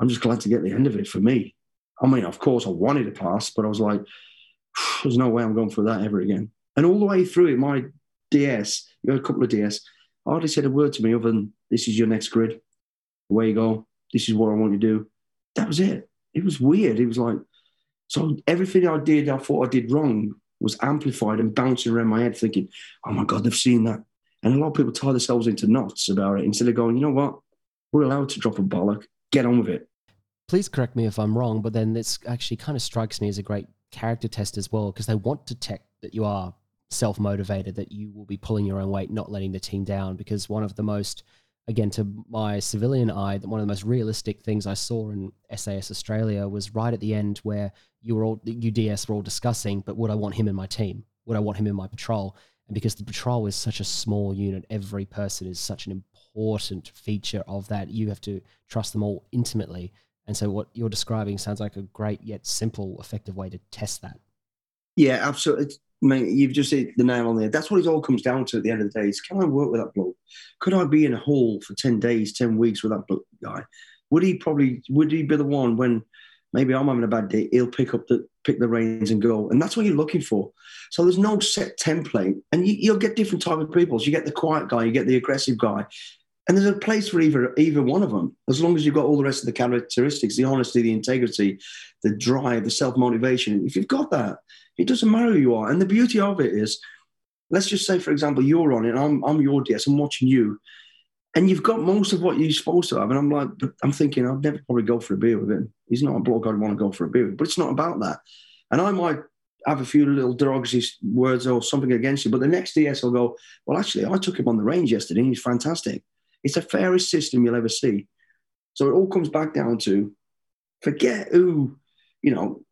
I'm just glad to get the end of it for me. I mean, of course, I wanted to pass, but I was like, there's no way I'm going through that ever again. And all the way through it, my DS, you know, a couple of DS, hardly said a word to me other than, this is your next grid. Away you go. This is what I want you to do. That was it. It was weird. It was like, so everything I did, I thought I did wrong, was amplified and bouncing around my head, thinking, oh my God, they've seen that. And a lot of people tie themselves into knots about it instead of going, you know what? We're allowed to drop a bollock. Get on with it. Please correct me if I'm wrong, but then this actually kind of strikes me as a great character test as well, because they want to detect that you are self motivated, that you will be pulling your own weight, not letting the team down. Because one of the most, again, to my civilian eye, one of the most realistic things I saw in SAS Australia was right at the end where you were all, you DS were all discussing, but would I want him in my team? Would I want him in my patrol? And because the patrol is such a small unit, every person is such an important feature of that. You have to trust them all intimately. And so, what you're describing sounds like a great yet simple, effective way to test that. Yeah, absolutely. Mate, you've just hit the nail on the head. That's what it all comes down to at the end of the day. Is can I work with that bloke? Could I be in a hall for ten days, ten weeks with that bloke guy? Would he probably? Would he be the one when maybe I'm having a bad day. He'll pick up the pick the reins and go, and that's what you're looking for. So there's no set template, and you, will get different type of people. So you get the quiet guy, you get the aggressive guy, and there's a place for either either one of them, as long as you've got all the rest of the characteristics, the honesty, the integrity, the drive, the self motivation. If you've got that, it doesn't matter who you are. And the beauty of it is, let's just say, for example, you're on it, I'm I'm your DS, I'm watching you and you've got most of what you're supposed to have. And I'm like, I'm thinking, I'd never probably go for a beer with him. He's not a bloke I'd want to go for a beer with, but it's not about that. And I might have a few little derogatory words or something against you, but the next DS will go, well, actually, I took him on the range yesterday and he's fantastic. It's the fairest system you'll ever see. So it all comes back down to forget who, you know,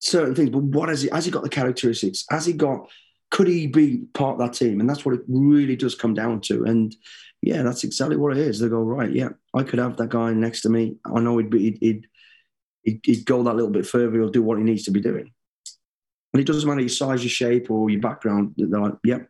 certain things, but what has he, has he got the characteristics? Has he got, could he be part of that team? And that's what it really does come down to. And yeah, that's exactly what it is. They go, right, yeah, I could have that guy next to me. I know he'd be, he'd, he'd, he'd go that little bit further. He'll do what he needs to be doing. And it doesn't matter your size, your shape, or your background. They're like, yep.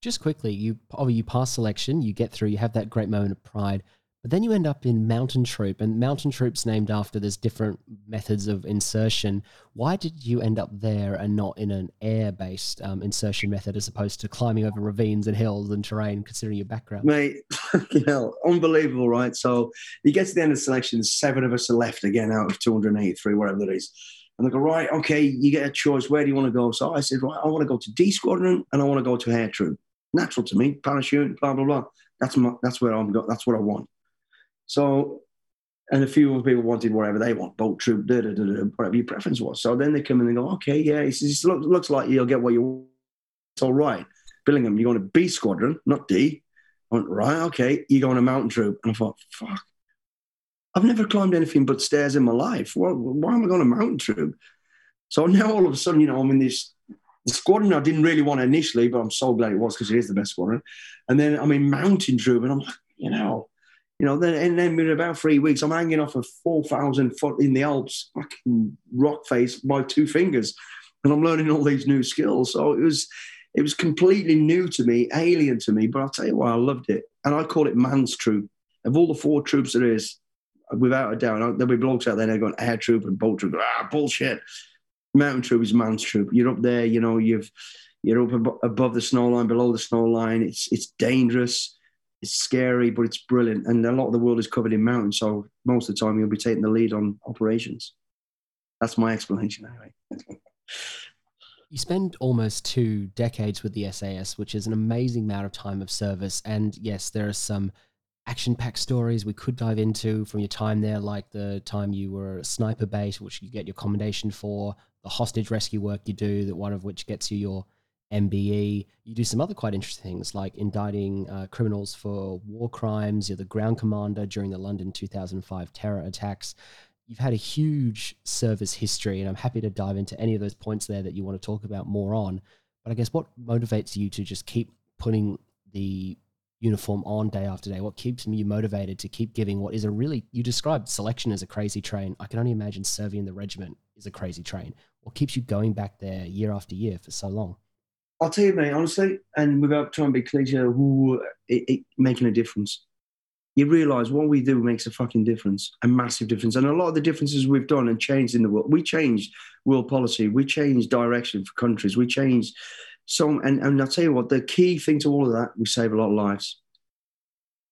Just quickly, you you pass selection, you get through, you have that great moment of pride. But then you end up in Mountain Troop, and Mountain Troop's named after there's different methods of insertion. Why did you end up there and not in an air-based um, insertion method as opposed to climbing over ravines and hills and terrain, considering your background? Mate, you know, unbelievable, right? So you get to the end of the selection, seven of us are left again out of 283, whatever it is. And they go, right, okay, you get a choice. Where do you want to go? So I said, right, I want to go to D Squadron and I want to go to Air Troop. Natural to me, parachute, blah blah blah. That's my, that's where I'm go. That's what I want. So, and a few other people wanted whatever they want, boat troop, da, da, da, da, whatever your preference was. So then they come in and go, okay, yeah, says, looks, looks like you'll get what you want. It's all right. Billingham, you're going to B squadron, not D. I went, right, okay, you're going to mountain troop. And I thought, fuck, I've never climbed anything but stairs in my life. Why, why am I going to mountain troop? So now all of a sudden, you know, I'm in this squadron I didn't really want initially, but I'm so glad it was because it is the best squadron. And then I'm in mountain troop, and I'm like, you know, you know, then and then in about three weeks, I'm hanging off a four thousand foot in the Alps, fucking rock face by two fingers, and I'm learning all these new skills. So it was, it was completely new to me, alien to me. But I'll tell you why I loved it, and I call it man's troop. Of all the four troops there is, without a doubt, there'll be blogs out there that are going air troop and boat troop. Ah, bullshit. Mountain troop is man's troop. You're up there, you know, you've you're up above the snow line, below the snow line. It's it's dangerous it's scary, but it's brilliant. And a lot of the world is covered in mountains, so most of the time you'll be taking the lead on operations. That's my explanation, anyway. you spend almost two decades with the SAS, which is an amazing amount of time of service. And yes, there are some action packed stories we could dive into from your time there, like the time you were a sniper base, which you get your commendation for, the hostage rescue work you do, that one of which gets you your MBE. You do some other quite interesting things like indicting uh, criminals for war crimes. You're the ground commander during the London 2005 terror attacks. You've had a huge service history, and I'm happy to dive into any of those points there that you want to talk about more on. But I guess what motivates you to just keep putting the uniform on day after day? What keeps you motivated to keep giving what is a really, you described selection as a crazy train. I can only imagine serving in the regiment is a crazy train. What keeps you going back there year after year for so long? I'll tell you, mate, honestly, and without trying to be cliche, who it, it making a difference. You realise what we do makes a fucking difference, a massive difference. And a lot of the differences we've done and changed in the world, we changed world policy, we changed direction for countries, we changed some. And, and I'll tell you what, the key thing to all of that, we save a lot of lives.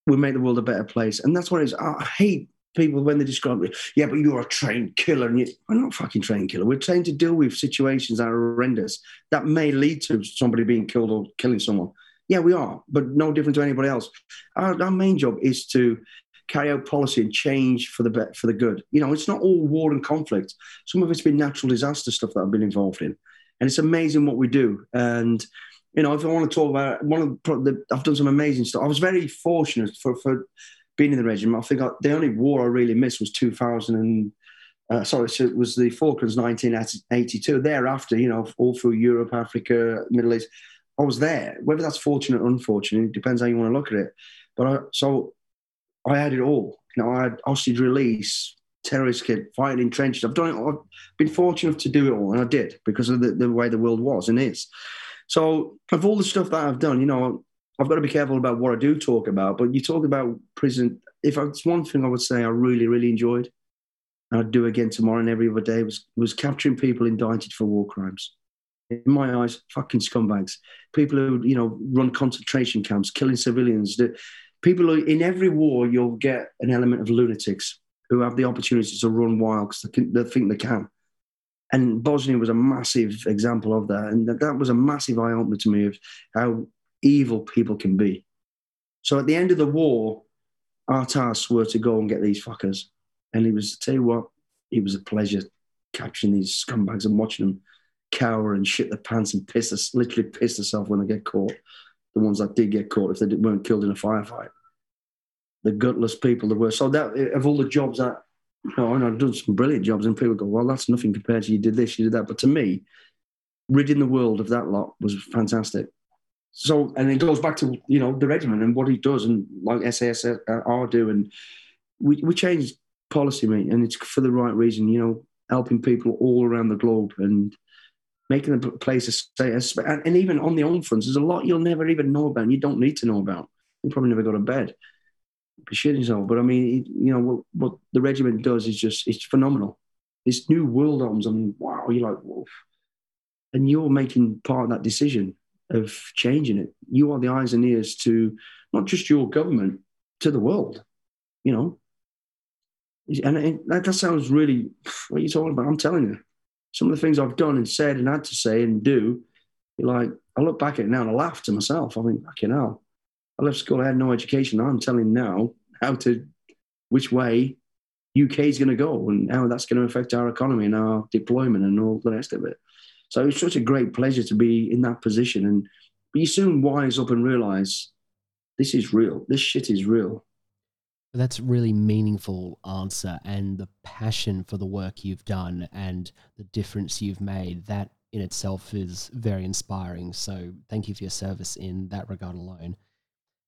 We make the world a better place. And that's what it is. I hate people when they describe me, yeah, but you're a trained killer. And you, we're not fucking trained killer. We're trained to deal with situations that are horrendous that may lead to somebody being killed or killing someone. Yeah, we are, but no different to anybody else. Our, our main job is to carry out policy and change for the for the good. You know, it's not all war and conflict. Some of it's been natural disaster stuff that I've been involved in, and it's amazing what we do. And you know, if I want to talk about one of the, I've done some amazing stuff. I was very fortunate for for been in the regiment. I think I, the only war I really missed was 2000 and uh, sorry, so it was the Falklands 1982. Thereafter, you know, all through Europe, Africa, Middle East, I was there. Whether that's fortunate or unfortunate, it depends how you want to look at it. But I, so I had it all. You know, I had hostage release, terrorist kit, fighting in trenches. I've done it. I've been fortunate to do it all, and I did because of the, the way the world was and is. So, of all the stuff that I've done, you know, I've got to be careful about what I do talk about. But you talk about prison. If it's one thing I would say I really, really enjoyed, and I'd do again tomorrow and every other day was was capturing people indicted for war crimes. In my eyes, fucking scumbags. People who you know run concentration camps, killing civilians. The, people who, in every war, you'll get an element of lunatics who have the opportunity to run wild because they, they, think they can. And Bosnia was a massive example of that, and that, that was a massive eye opener to me of how evil people can be. So at the end of the war, our task were to go and get these fuckers. And it was, tell you what, it was a pleasure capturing these scumbags and watching them cower and shit their pants and piss us, literally piss themselves when they get caught. The ones that did get caught if they weren't killed in a firefight. The gutless people that were. So that of all the jobs that, you know, and I've done some brilliant jobs, and people go, well, that's nothing compared to you did this, you did that. But to me, ridding the world of that lot was fantastic. So, and it goes back to, you know, the regiment and what he does and like SAS are do. And we, we changed policy, mate, and it's for the right reason, you know, helping people all around the globe and making the place a safe. And, and even on the home fronts, there's a lot you'll never even know about and you don't need to know about. You probably never go to bed. Be shitting yourself. But I mean, you know, what, what the regiment does is just, it's phenomenal. This new world arms, I mean, wow, you're like, whoa. And you're making part of that decision of changing it. You are the eyes and ears to not just your government, to the world, you know. And it, that, sounds really, what are you talking about? I'm telling you, some of the things I've done and said and had to say and do, you're like, I look back at it now and I laugh to myself. I mean, fucking hell. I left school, I had no education. I'm telling now how to, which way UK is going to go and how that's going to affect our economy and our deployment and all the rest of it. So it's such a great pleasure to be in that position. And you soon wise up and realize this is real. This shit is real. That's a really meaningful answer. And the passion for the work you've done and the difference you've made, that in itself is very inspiring. So thank you for your service in that regard alone.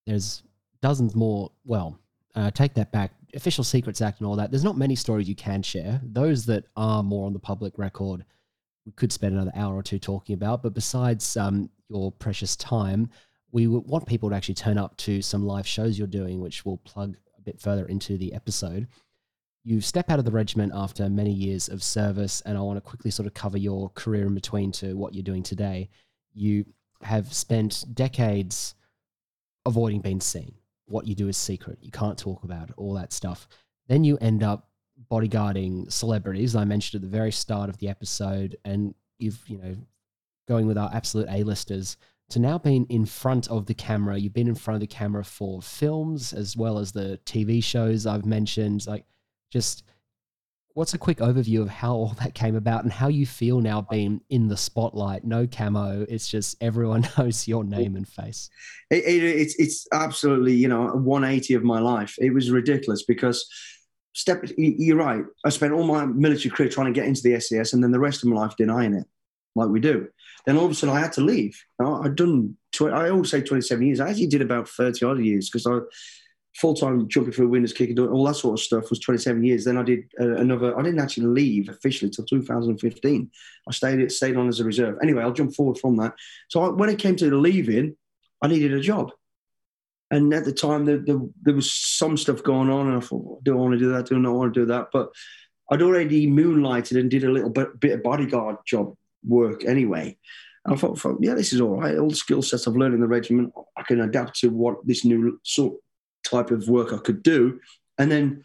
There's dozens more. Well, uh, take that back. Official Secrets Act and all that. There's not many stories you can share. Those that are more on the public record we could spend another hour or two talking about. But besides um, your precious time, we want people to actually turn up to some live shows you're doing, which we'll plug a bit further into the episode. You step out of the regiment after many years of service, and I want to quickly sort of cover your career in between to what you're doing today. You have spent decades avoiding being seen. What you do is secret. You can't talk about it, all that stuff. Then you end up bodyguarding celebrities. I mentioned at the very start of the episode, and you've you know going with our absolute A-listers to now being in front of the camera. You've been in front of the camera for films as well as the TV shows I've mentioned. Like, just what's a quick overview of how all that came about and how you feel now being in the spotlight? No camo. It's just everyone knows your name and face. It, it, it's it's absolutely you know 180 of my life. It was ridiculous because step. You're right. I spent all my military career trying to get into the SAS, and then the rest of my life denying it, like we do. Then all of a sudden, I had to leave. I'd done. I always say 27 years. I actually did about 30 odd years because I full time jumping through windows, kicking, doing all that sort of stuff was 27 years. Then I did uh, another. I didn't actually leave officially till 2015. I stayed stayed on as a reserve. Anyway, I'll jump forward from that. So I, when it came to leaving, I needed a job. And at the time, there, was some stuff going on, and I thought, I do I want to do that? Do I not want to do that? But I'd already moonlighted and did a little bit, bit of bodyguard job work anyway. And I thought, thought, yeah, this is all right. All the skill sets I've learned in the regiment, I can adapt to what this new sort type of work I could do. And then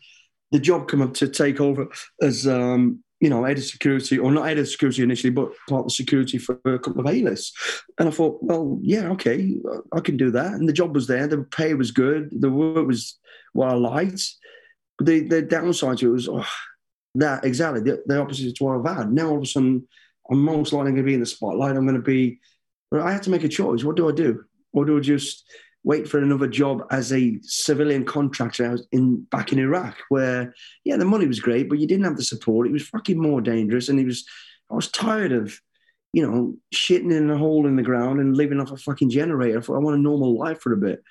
the job come up to take over as um, you know, head of security, or not head of security initially, but part of security for a couple of A-lists. And I thought, well, yeah, okay, I can do that. And the job was there. The pay was good. The work was I liked. But the, the downside to it was, oh, that exactly the, the opposite to what I've had. Now all of a sudden, I'm most likely going to be in the spotlight. I'm going to be, I had to make a choice. What do I do? Or do I just wait for another job as a civilian contractor in back in Iraq, where yeah, the money was great, but you didn't have the support. It was fucking more dangerous, and it was. I was tired of, you know, shitting in a hole in the ground and living off a fucking generator. I want a normal life for a bit,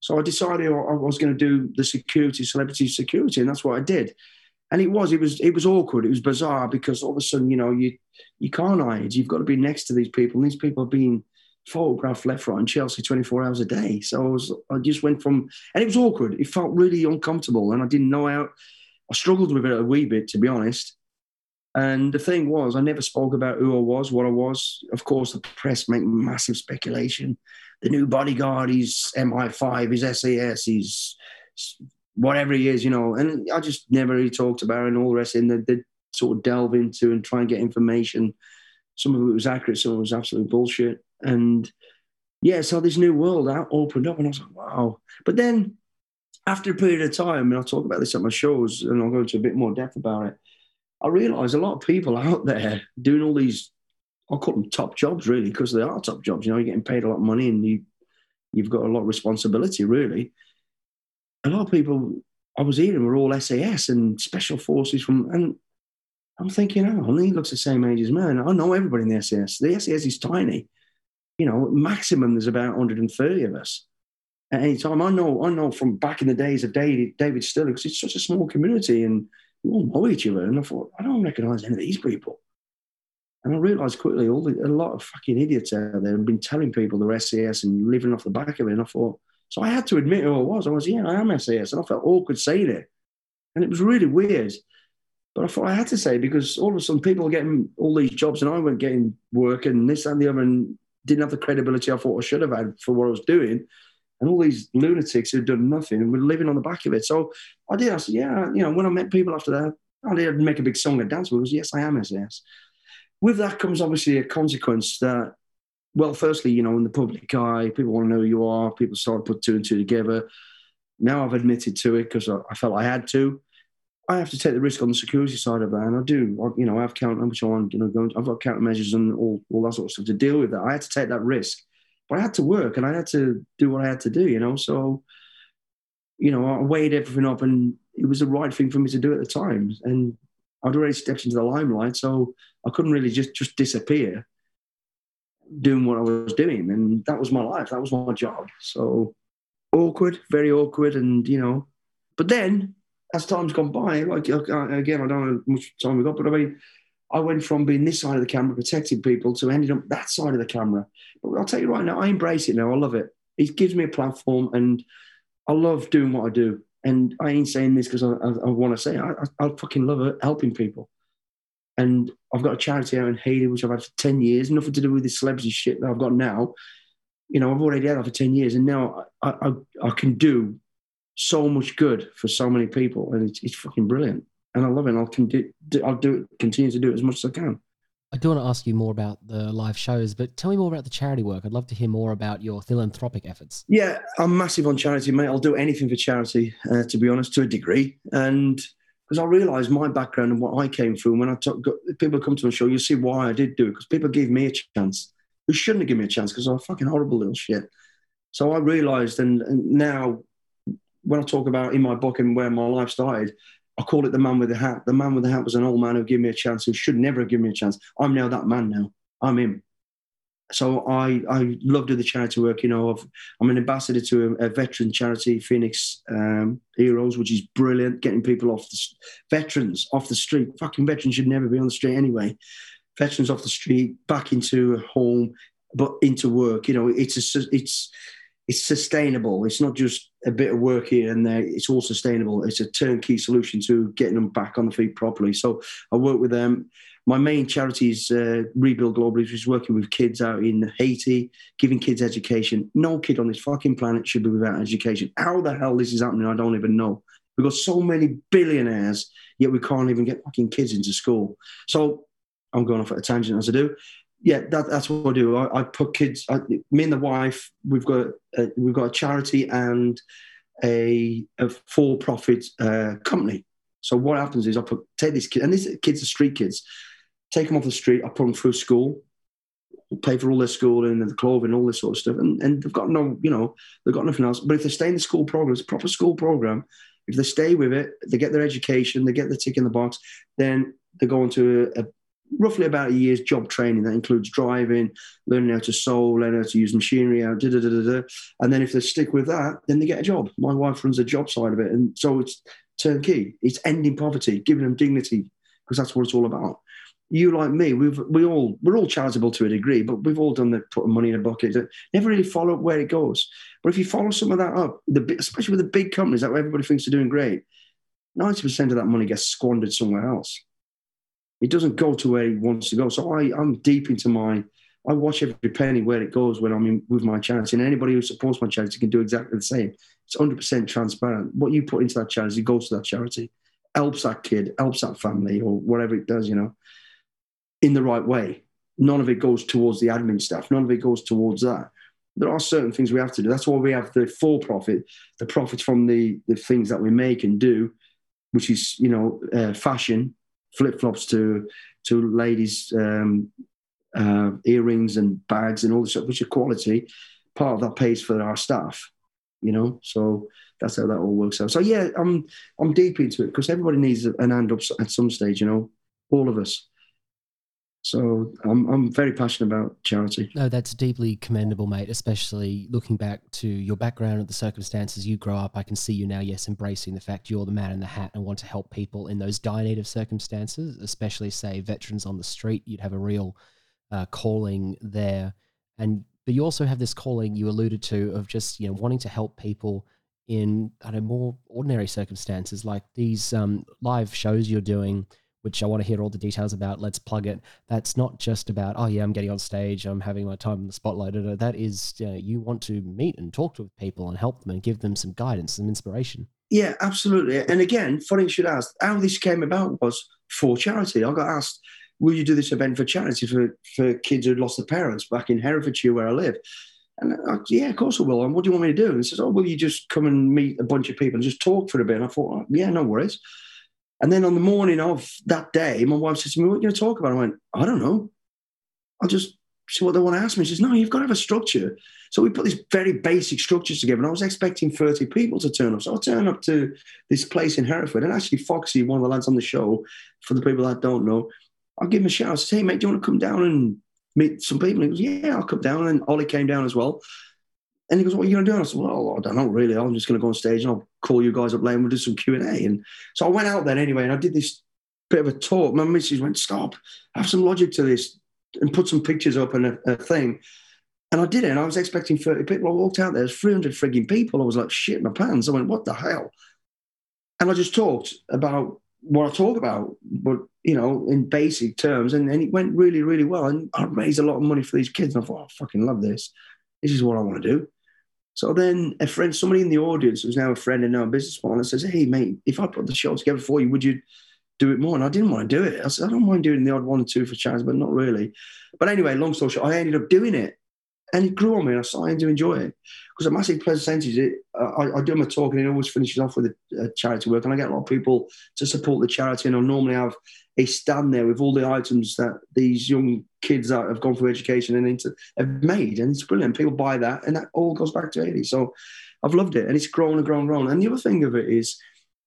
so I decided I was going to do the security, celebrity security, and that's what I did. And it was, it was, it was awkward. It was bizarre because all of a sudden, you know, you you can't hide. You've got to be next to these people, and these people are being photographed left, right, and Chelsea 24 hours a day. So I was, I just went from, and it was awkward. It felt really uncomfortable, and I didn't know how. I struggled with it a wee bit, to be honest. And the thing was, I never spoke about who I was, what I was. Of course, the press make massive speculation. The new bodyguard, he's MI5, he's SAS, he's whatever he is, you know. And I just never really talked about it and all the rest. And they sort of delve into and try and get information. Some of it was accurate, some of it was absolute bullshit. And yeah, so this new world out opened up, and I was like, wow. But then after a period of time, and I'll talk about this at my shows, and I'll go into a bit more depth about it. I realised a lot of people out there doing all these, I call them top jobs, really, because they are top jobs. You know, you're getting paid a lot of money, and you you've got a lot of responsibility, really. A lot of people I was hearing were all SAS and special forces from, and I'm thinking, oh, he looks the same age as me. And I know everybody in the SAS. The SAS is tiny. You know, maximum there's about 130 of us at any time. I know, I know from back in the days of David, David Stirling, because it's such a small community and we all know each other. And I thought, I don't recognize any of these people. And I realized quickly, all the, a lot of fucking idiots out there have been telling people they're SAS and living off the back of it. And I thought, so I had to admit who I was. I was, yeah, I am SAS. And I felt awkward saying it. And it was really weird. But I thought I had to say because all of a sudden people were getting all these jobs and I weren't getting work and this and the other and didn't have the credibility I thought I should have had for what I was doing. And all these lunatics who'd done nothing and were living on the back of it. So I did. I said, yeah, you know, when I met people after that, I did make a big song and dance. But it was, yes, I am SAS. With that comes obviously a consequence that, well, firstly, you know, in the public eye, people want to know who you are. People start to put two and two together. Now I've admitted to it because I, I felt I had to. I have to take the risk on the security side of that, and I do. I, you know, I have counter, which on, you know, going, I've got countermeasures and all, all that sort of stuff to deal with that. I had to take that risk, but I had to work and I had to do what I had to do. You know, so you know, I weighed everything up, and it was the right thing for me to do at the time. And I'd already stepped into the limelight, so I couldn't really just just disappear doing what I was doing, and that was my life. That was my job. So awkward, very awkward, and you know, but then as time's gone by, like again, I don't know how much time we got, but I mean, I went from being this side of the camera, protecting people, to ending up that side of the camera. But I'll tell you right now, I embrace it now. I love it. It gives me a platform, and I love doing what I do. And I ain't saying this because I, I, I want to say I, I, I fucking love it, helping people. And I've got a charity out in Haiti, which I've had for 10 years, nothing to do with this celebrity shit that I've got now. You know, I've already had that for 10 years, and now I, I, I can do so much good for so many people, and it's, it's fucking brilliant. And I love it. And I'll, con- I'll do it, continue to do it as much as I can. I do want to ask you more about the live shows, but tell me more about the charity work. I'd love to hear more about your philanthropic efforts. Yeah, I'm massive on charity, mate. I'll do anything for charity, uh, to be honest, to a degree. And because I realised my background and what I came through, when I talk, got, people come to my show, you'll see why I did do it. Because people gave me a chance who shouldn't have given me a chance because I'm a fucking horrible little shit. So I realised, and, and now when I talk about in my book and where my life started, I call it the man with the hat. The man with the hat was an old man who gave me a chance, who should never have given me a chance. I'm now that man now. I'm him. So I I love doing the charity work. You know, i am an ambassador to a, a veteran charity, Phoenix um, Heroes, which is brilliant. Getting people off the veterans off the street. Fucking veterans should never be on the street anyway. Veterans off the street, back into a home, but into work. You know, it's a, it's it's sustainable. It's not just a bit of work here and there. It's all sustainable. It's a turnkey solution to getting them back on the feet properly. So I work with them. My main charity is uh, Rebuild Globally, which is working with kids out in Haiti, giving kids education. No kid on this fucking planet should be without education. How the hell this is happening, I don't even know. We've got so many billionaires, yet we can't even get fucking kids into school. So I'm going off at a tangent as I do yeah, that, that's what I do. I, I put kids. I, me and the wife, we've got a, we've got a charity and a, a for-profit uh, company. So what happens is I put take these kids, and these kids are street kids. Take them off the street. I put them through school, pay for all their schooling and the clothing, all this sort of stuff, and, and they've got no, you know, they've got nothing else. But if they stay in the school program, it's a proper school program. If they stay with it, they get their education, they get the tick in the box, then they go into a, a roughly about a year's job training that includes driving, learning how to sew, learning how to use machinery, da, da, da, da, and then if they stick with that, then they get a job. My wife runs the job side of it, and so it's turnkey. It's ending poverty, giving them dignity, because that's what it's all about. You like me, we've we all we're all charitable to a degree, but we've all done the putting money in a bucket. That never really follow up where it goes. But if you follow some of that up, the especially with the big companies that everybody thinks are doing great, 90% of that money gets squandered somewhere else. It doesn't go to where he wants to go. So I, I'm deep into my, I watch every penny where it goes when I'm in, with my charity. And anybody who supports my charity can do exactly the same. It's 100% transparent. What you put into that charity goes to that charity, helps that kid, helps that family, or whatever it does, you know, in the right way. None of it goes towards the admin staff. None of it goes towards that. There are certain things we have to do. That's why we have the for profit, the profits from the, the things that we make and do, which is, you know, uh, fashion, flip flops to to ladies' um, uh, earrings and bags and all this stuff, which are quality. Part of that pays for our staff, you know. So that's how that all works out. So yeah, I'm I'm deep into it because everybody needs an hand up at some stage, you know, all of us. So I'm I'm very passionate about charity. No, that's deeply commendable, mate. Especially looking back to your background and the circumstances you grow up. I can see you now, yes, embracing the fact you're the man in the hat and want to help people in those dire need of circumstances, especially say veterans on the street. You'd have a real uh, calling there, and but you also have this calling you alluded to of just you know wanting to help people in I don't know more ordinary circumstances like these um, live shows you're doing which I want to hear all the details about. Let's plug it. That's not just about, oh, yeah, I'm getting on stage, I'm having my time in the spotlight. That is, you, know, you want to meet and talk to people and help them and give them some guidance, some inspiration. Yeah, absolutely. And again, funny you should ask, how this came about was for charity. I got asked, will you do this event for charity for, for kids who'd lost their parents back in Herefordshire where I live? And I, yeah, of course I will. And what do you want me to do? And he says, oh, will you just come and meet a bunch of people and just talk for a bit? And I thought, oh, yeah, no worries. And then on the morning of that day, my wife said to me, What are you going to talk about? I went, I don't know. I'll just see what they want to ask me. She says, No, you've got to have a structure. So we put these very basic structures together. And I was expecting 30 people to turn up. So I turned up to this place in Hereford. And actually, Foxy, one of the lads on the show, for the people that don't know, I'll give him a shout. I said, Hey, mate, do you want to come down and meet some people? He goes, Yeah, I'll come down. And Ollie came down as well. And he goes, "What are you going to do?" And I said, "Well, I don't know really. I'm just going to go on stage and I'll call you guys up later and we'll do some Q and A." And so I went out there anyway, and I did this bit of a talk. My missus went, "Stop, have some logic to this, and put some pictures up and a, a thing." And I did it. And I was expecting 30 people. I walked out there, there's 300 frigging people. I was like, shit my pants. I went, what the hell? And I just talked about what I talk about, but, you know, in basic terms. And, and it went really, really well. And I raised a lot of money for these kids. And I thought, oh, I fucking love this. This is what I want to do. So then a friend, somebody in the audience who's now a friend and now a business partner says, Hey, mate, if I put the show together for you, would you do it more? And I didn't want to do it. I said, I don't mind doing the odd one or two for charity, but not really. But anyway, long story short, I ended up doing it. And it grew on me and I started to enjoy it. Because a massive percentage, it, I, I do my talk and it always finishes off with a, a charity work. And I get a lot of people to support the charity. And I'll normally have a stand there with all the items that these young kids that have gone through education and into have made, and it's brilliant. People buy that, and that all goes back to Hayley. So I've loved it, and it's grown and grown and grown. And the other thing of it is,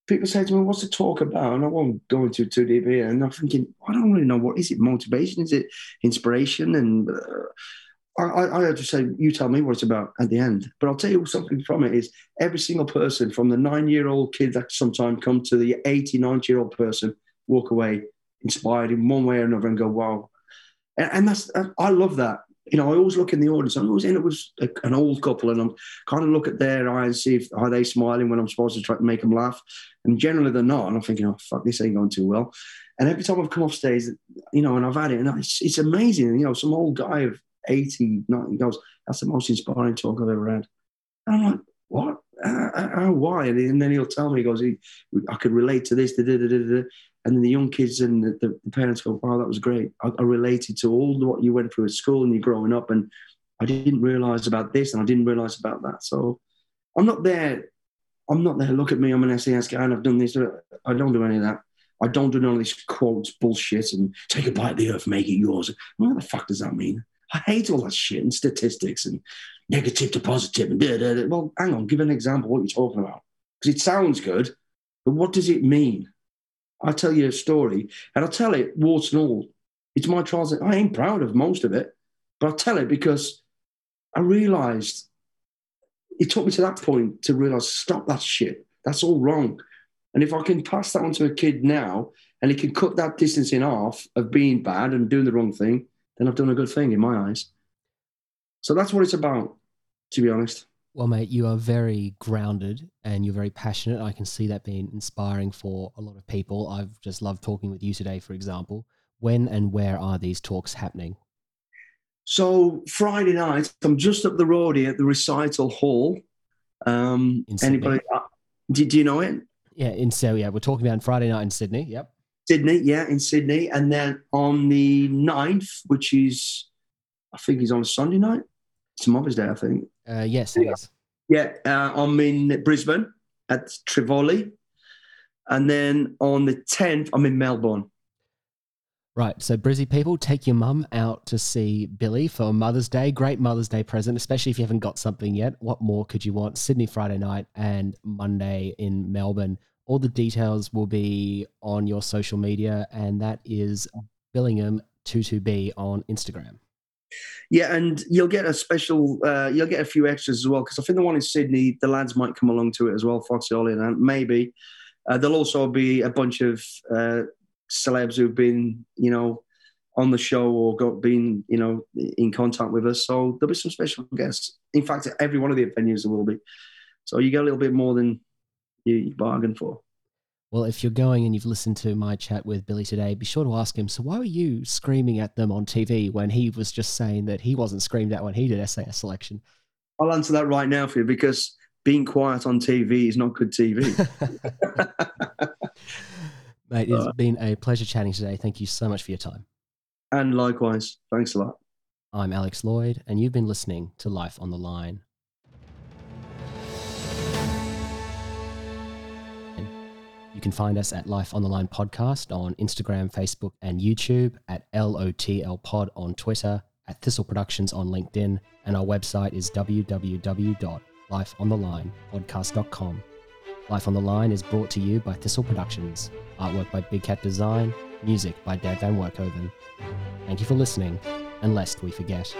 people say to me, "What's the talk about?" And I won't go into too deep here. And I'm thinking, I don't really know what is it. Motivation? Is it inspiration? And uh, I, I just say, you tell me what it's about at the end. But I'll tell you something from it is every single person, from the nine-year-old kid that sometimes come to the 80, 90-year-old person, walk away inspired in one way or another and go, wow. And, and that's, I love that. You know, I always look in the audience. I'm always in it with an old couple, and I'm kind of look at their eyes, see if are they smiling when I'm supposed to try to make them laugh. And generally they're not. And I'm thinking, oh fuck, this ain't going too well. And every time I've come off stage, you know, and I've had it, and it's, it's amazing. You know, some old guy of 80, 90 goes, that's the most inspiring talk I've ever had. And I'm like, what? Uh, uh, why? And then he'll tell me, he goes, I could relate to this, da, da, da, and then the young kids and the, the, parents go, wow, that was great. I, I, related to all what you went through at school and you're growing up. And I didn't realize about this and I didn't realize about that. So I'm not there. I'm not there. Look at me. I'm an SAS guy and I've done this. I don't do any of that. I don't do none of these quotes, bullshit, and take a bite of the earth, make it yours. What the fuck does that mean? I hate all that shit and statistics and negative to positive and da, da, da. Well, hang on, give an example what you're talking about. Because it sounds good, but what does it mean? I tell you a story, and I tell it warts and all. It's my trials. I ain't proud of most of it, but I tell it because I realised it took me to that point to realise stop that shit. That's all wrong. And if I can pass that on to a kid now, and he can cut that distance in half of being bad and doing the wrong thing, then I've done a good thing in my eyes. So that's what it's about, to be honest. Well, mate, you are very grounded and you're very passionate. I can see that being inspiring for a lot of people. I've just loved talking with you today, for example. When and where are these talks happening? So Friday night, I'm just up the road here at the recital hall. Um, anybody? Uh, did you know it? Yeah, in so yeah, we're talking about Friday night in Sydney. Yep. Sydney, yeah, in Sydney, and then on the 9th, which is, I think, is on a Sunday night. It's Mother's Day, I think. Uh, yes, it is. Yeah, uh, I'm in Brisbane at Tivoli, and then on the 10th, I'm in Melbourne. Right. So, Brizzy people, take your mum out to see Billy for Mother's Day. Great Mother's Day present, especially if you haven't got something yet. What more could you want? Sydney Friday night and Monday in Melbourne. All the details will be on your social media, and that is Billingham22B on Instagram. Yeah, and you'll get a special, uh, you'll get a few extras as well, because I think the one in Sydney, the lads might come along to it as well, Foxy Ollie and maybe. Uh, there'll also be a bunch of uh, celebs who've been, you know, on the show or got been, you know, in contact with us. So there'll be some special guests. In fact, every one of the venues there will be. So you get a little bit more than you, bargained for. Well, if you're going and you've listened to my chat with Billy today, be sure to ask him. So, why were you screaming at them on TV when he was just saying that he wasn't screamed at when he did SAS selection? I'll answer that right now for you because being quiet on TV is not good TV. Mate, it's been a pleasure chatting today. Thank you so much for your time. and likewise, thanks a lot. I'm Alex Lloyd, and you've been listening to Life on the Line. You can find us at Life on the Line podcast on Instagram, Facebook, and YouTube, at LOTL Pod on Twitter, at Thistle Productions on LinkedIn, and our website is www.lifeonthelinepodcast.com. Life on the Line is brought to you by Thistle Productions, artwork by Big Cat Design, music by Dad Van Werkhoven. Thank you for listening, and lest we forget.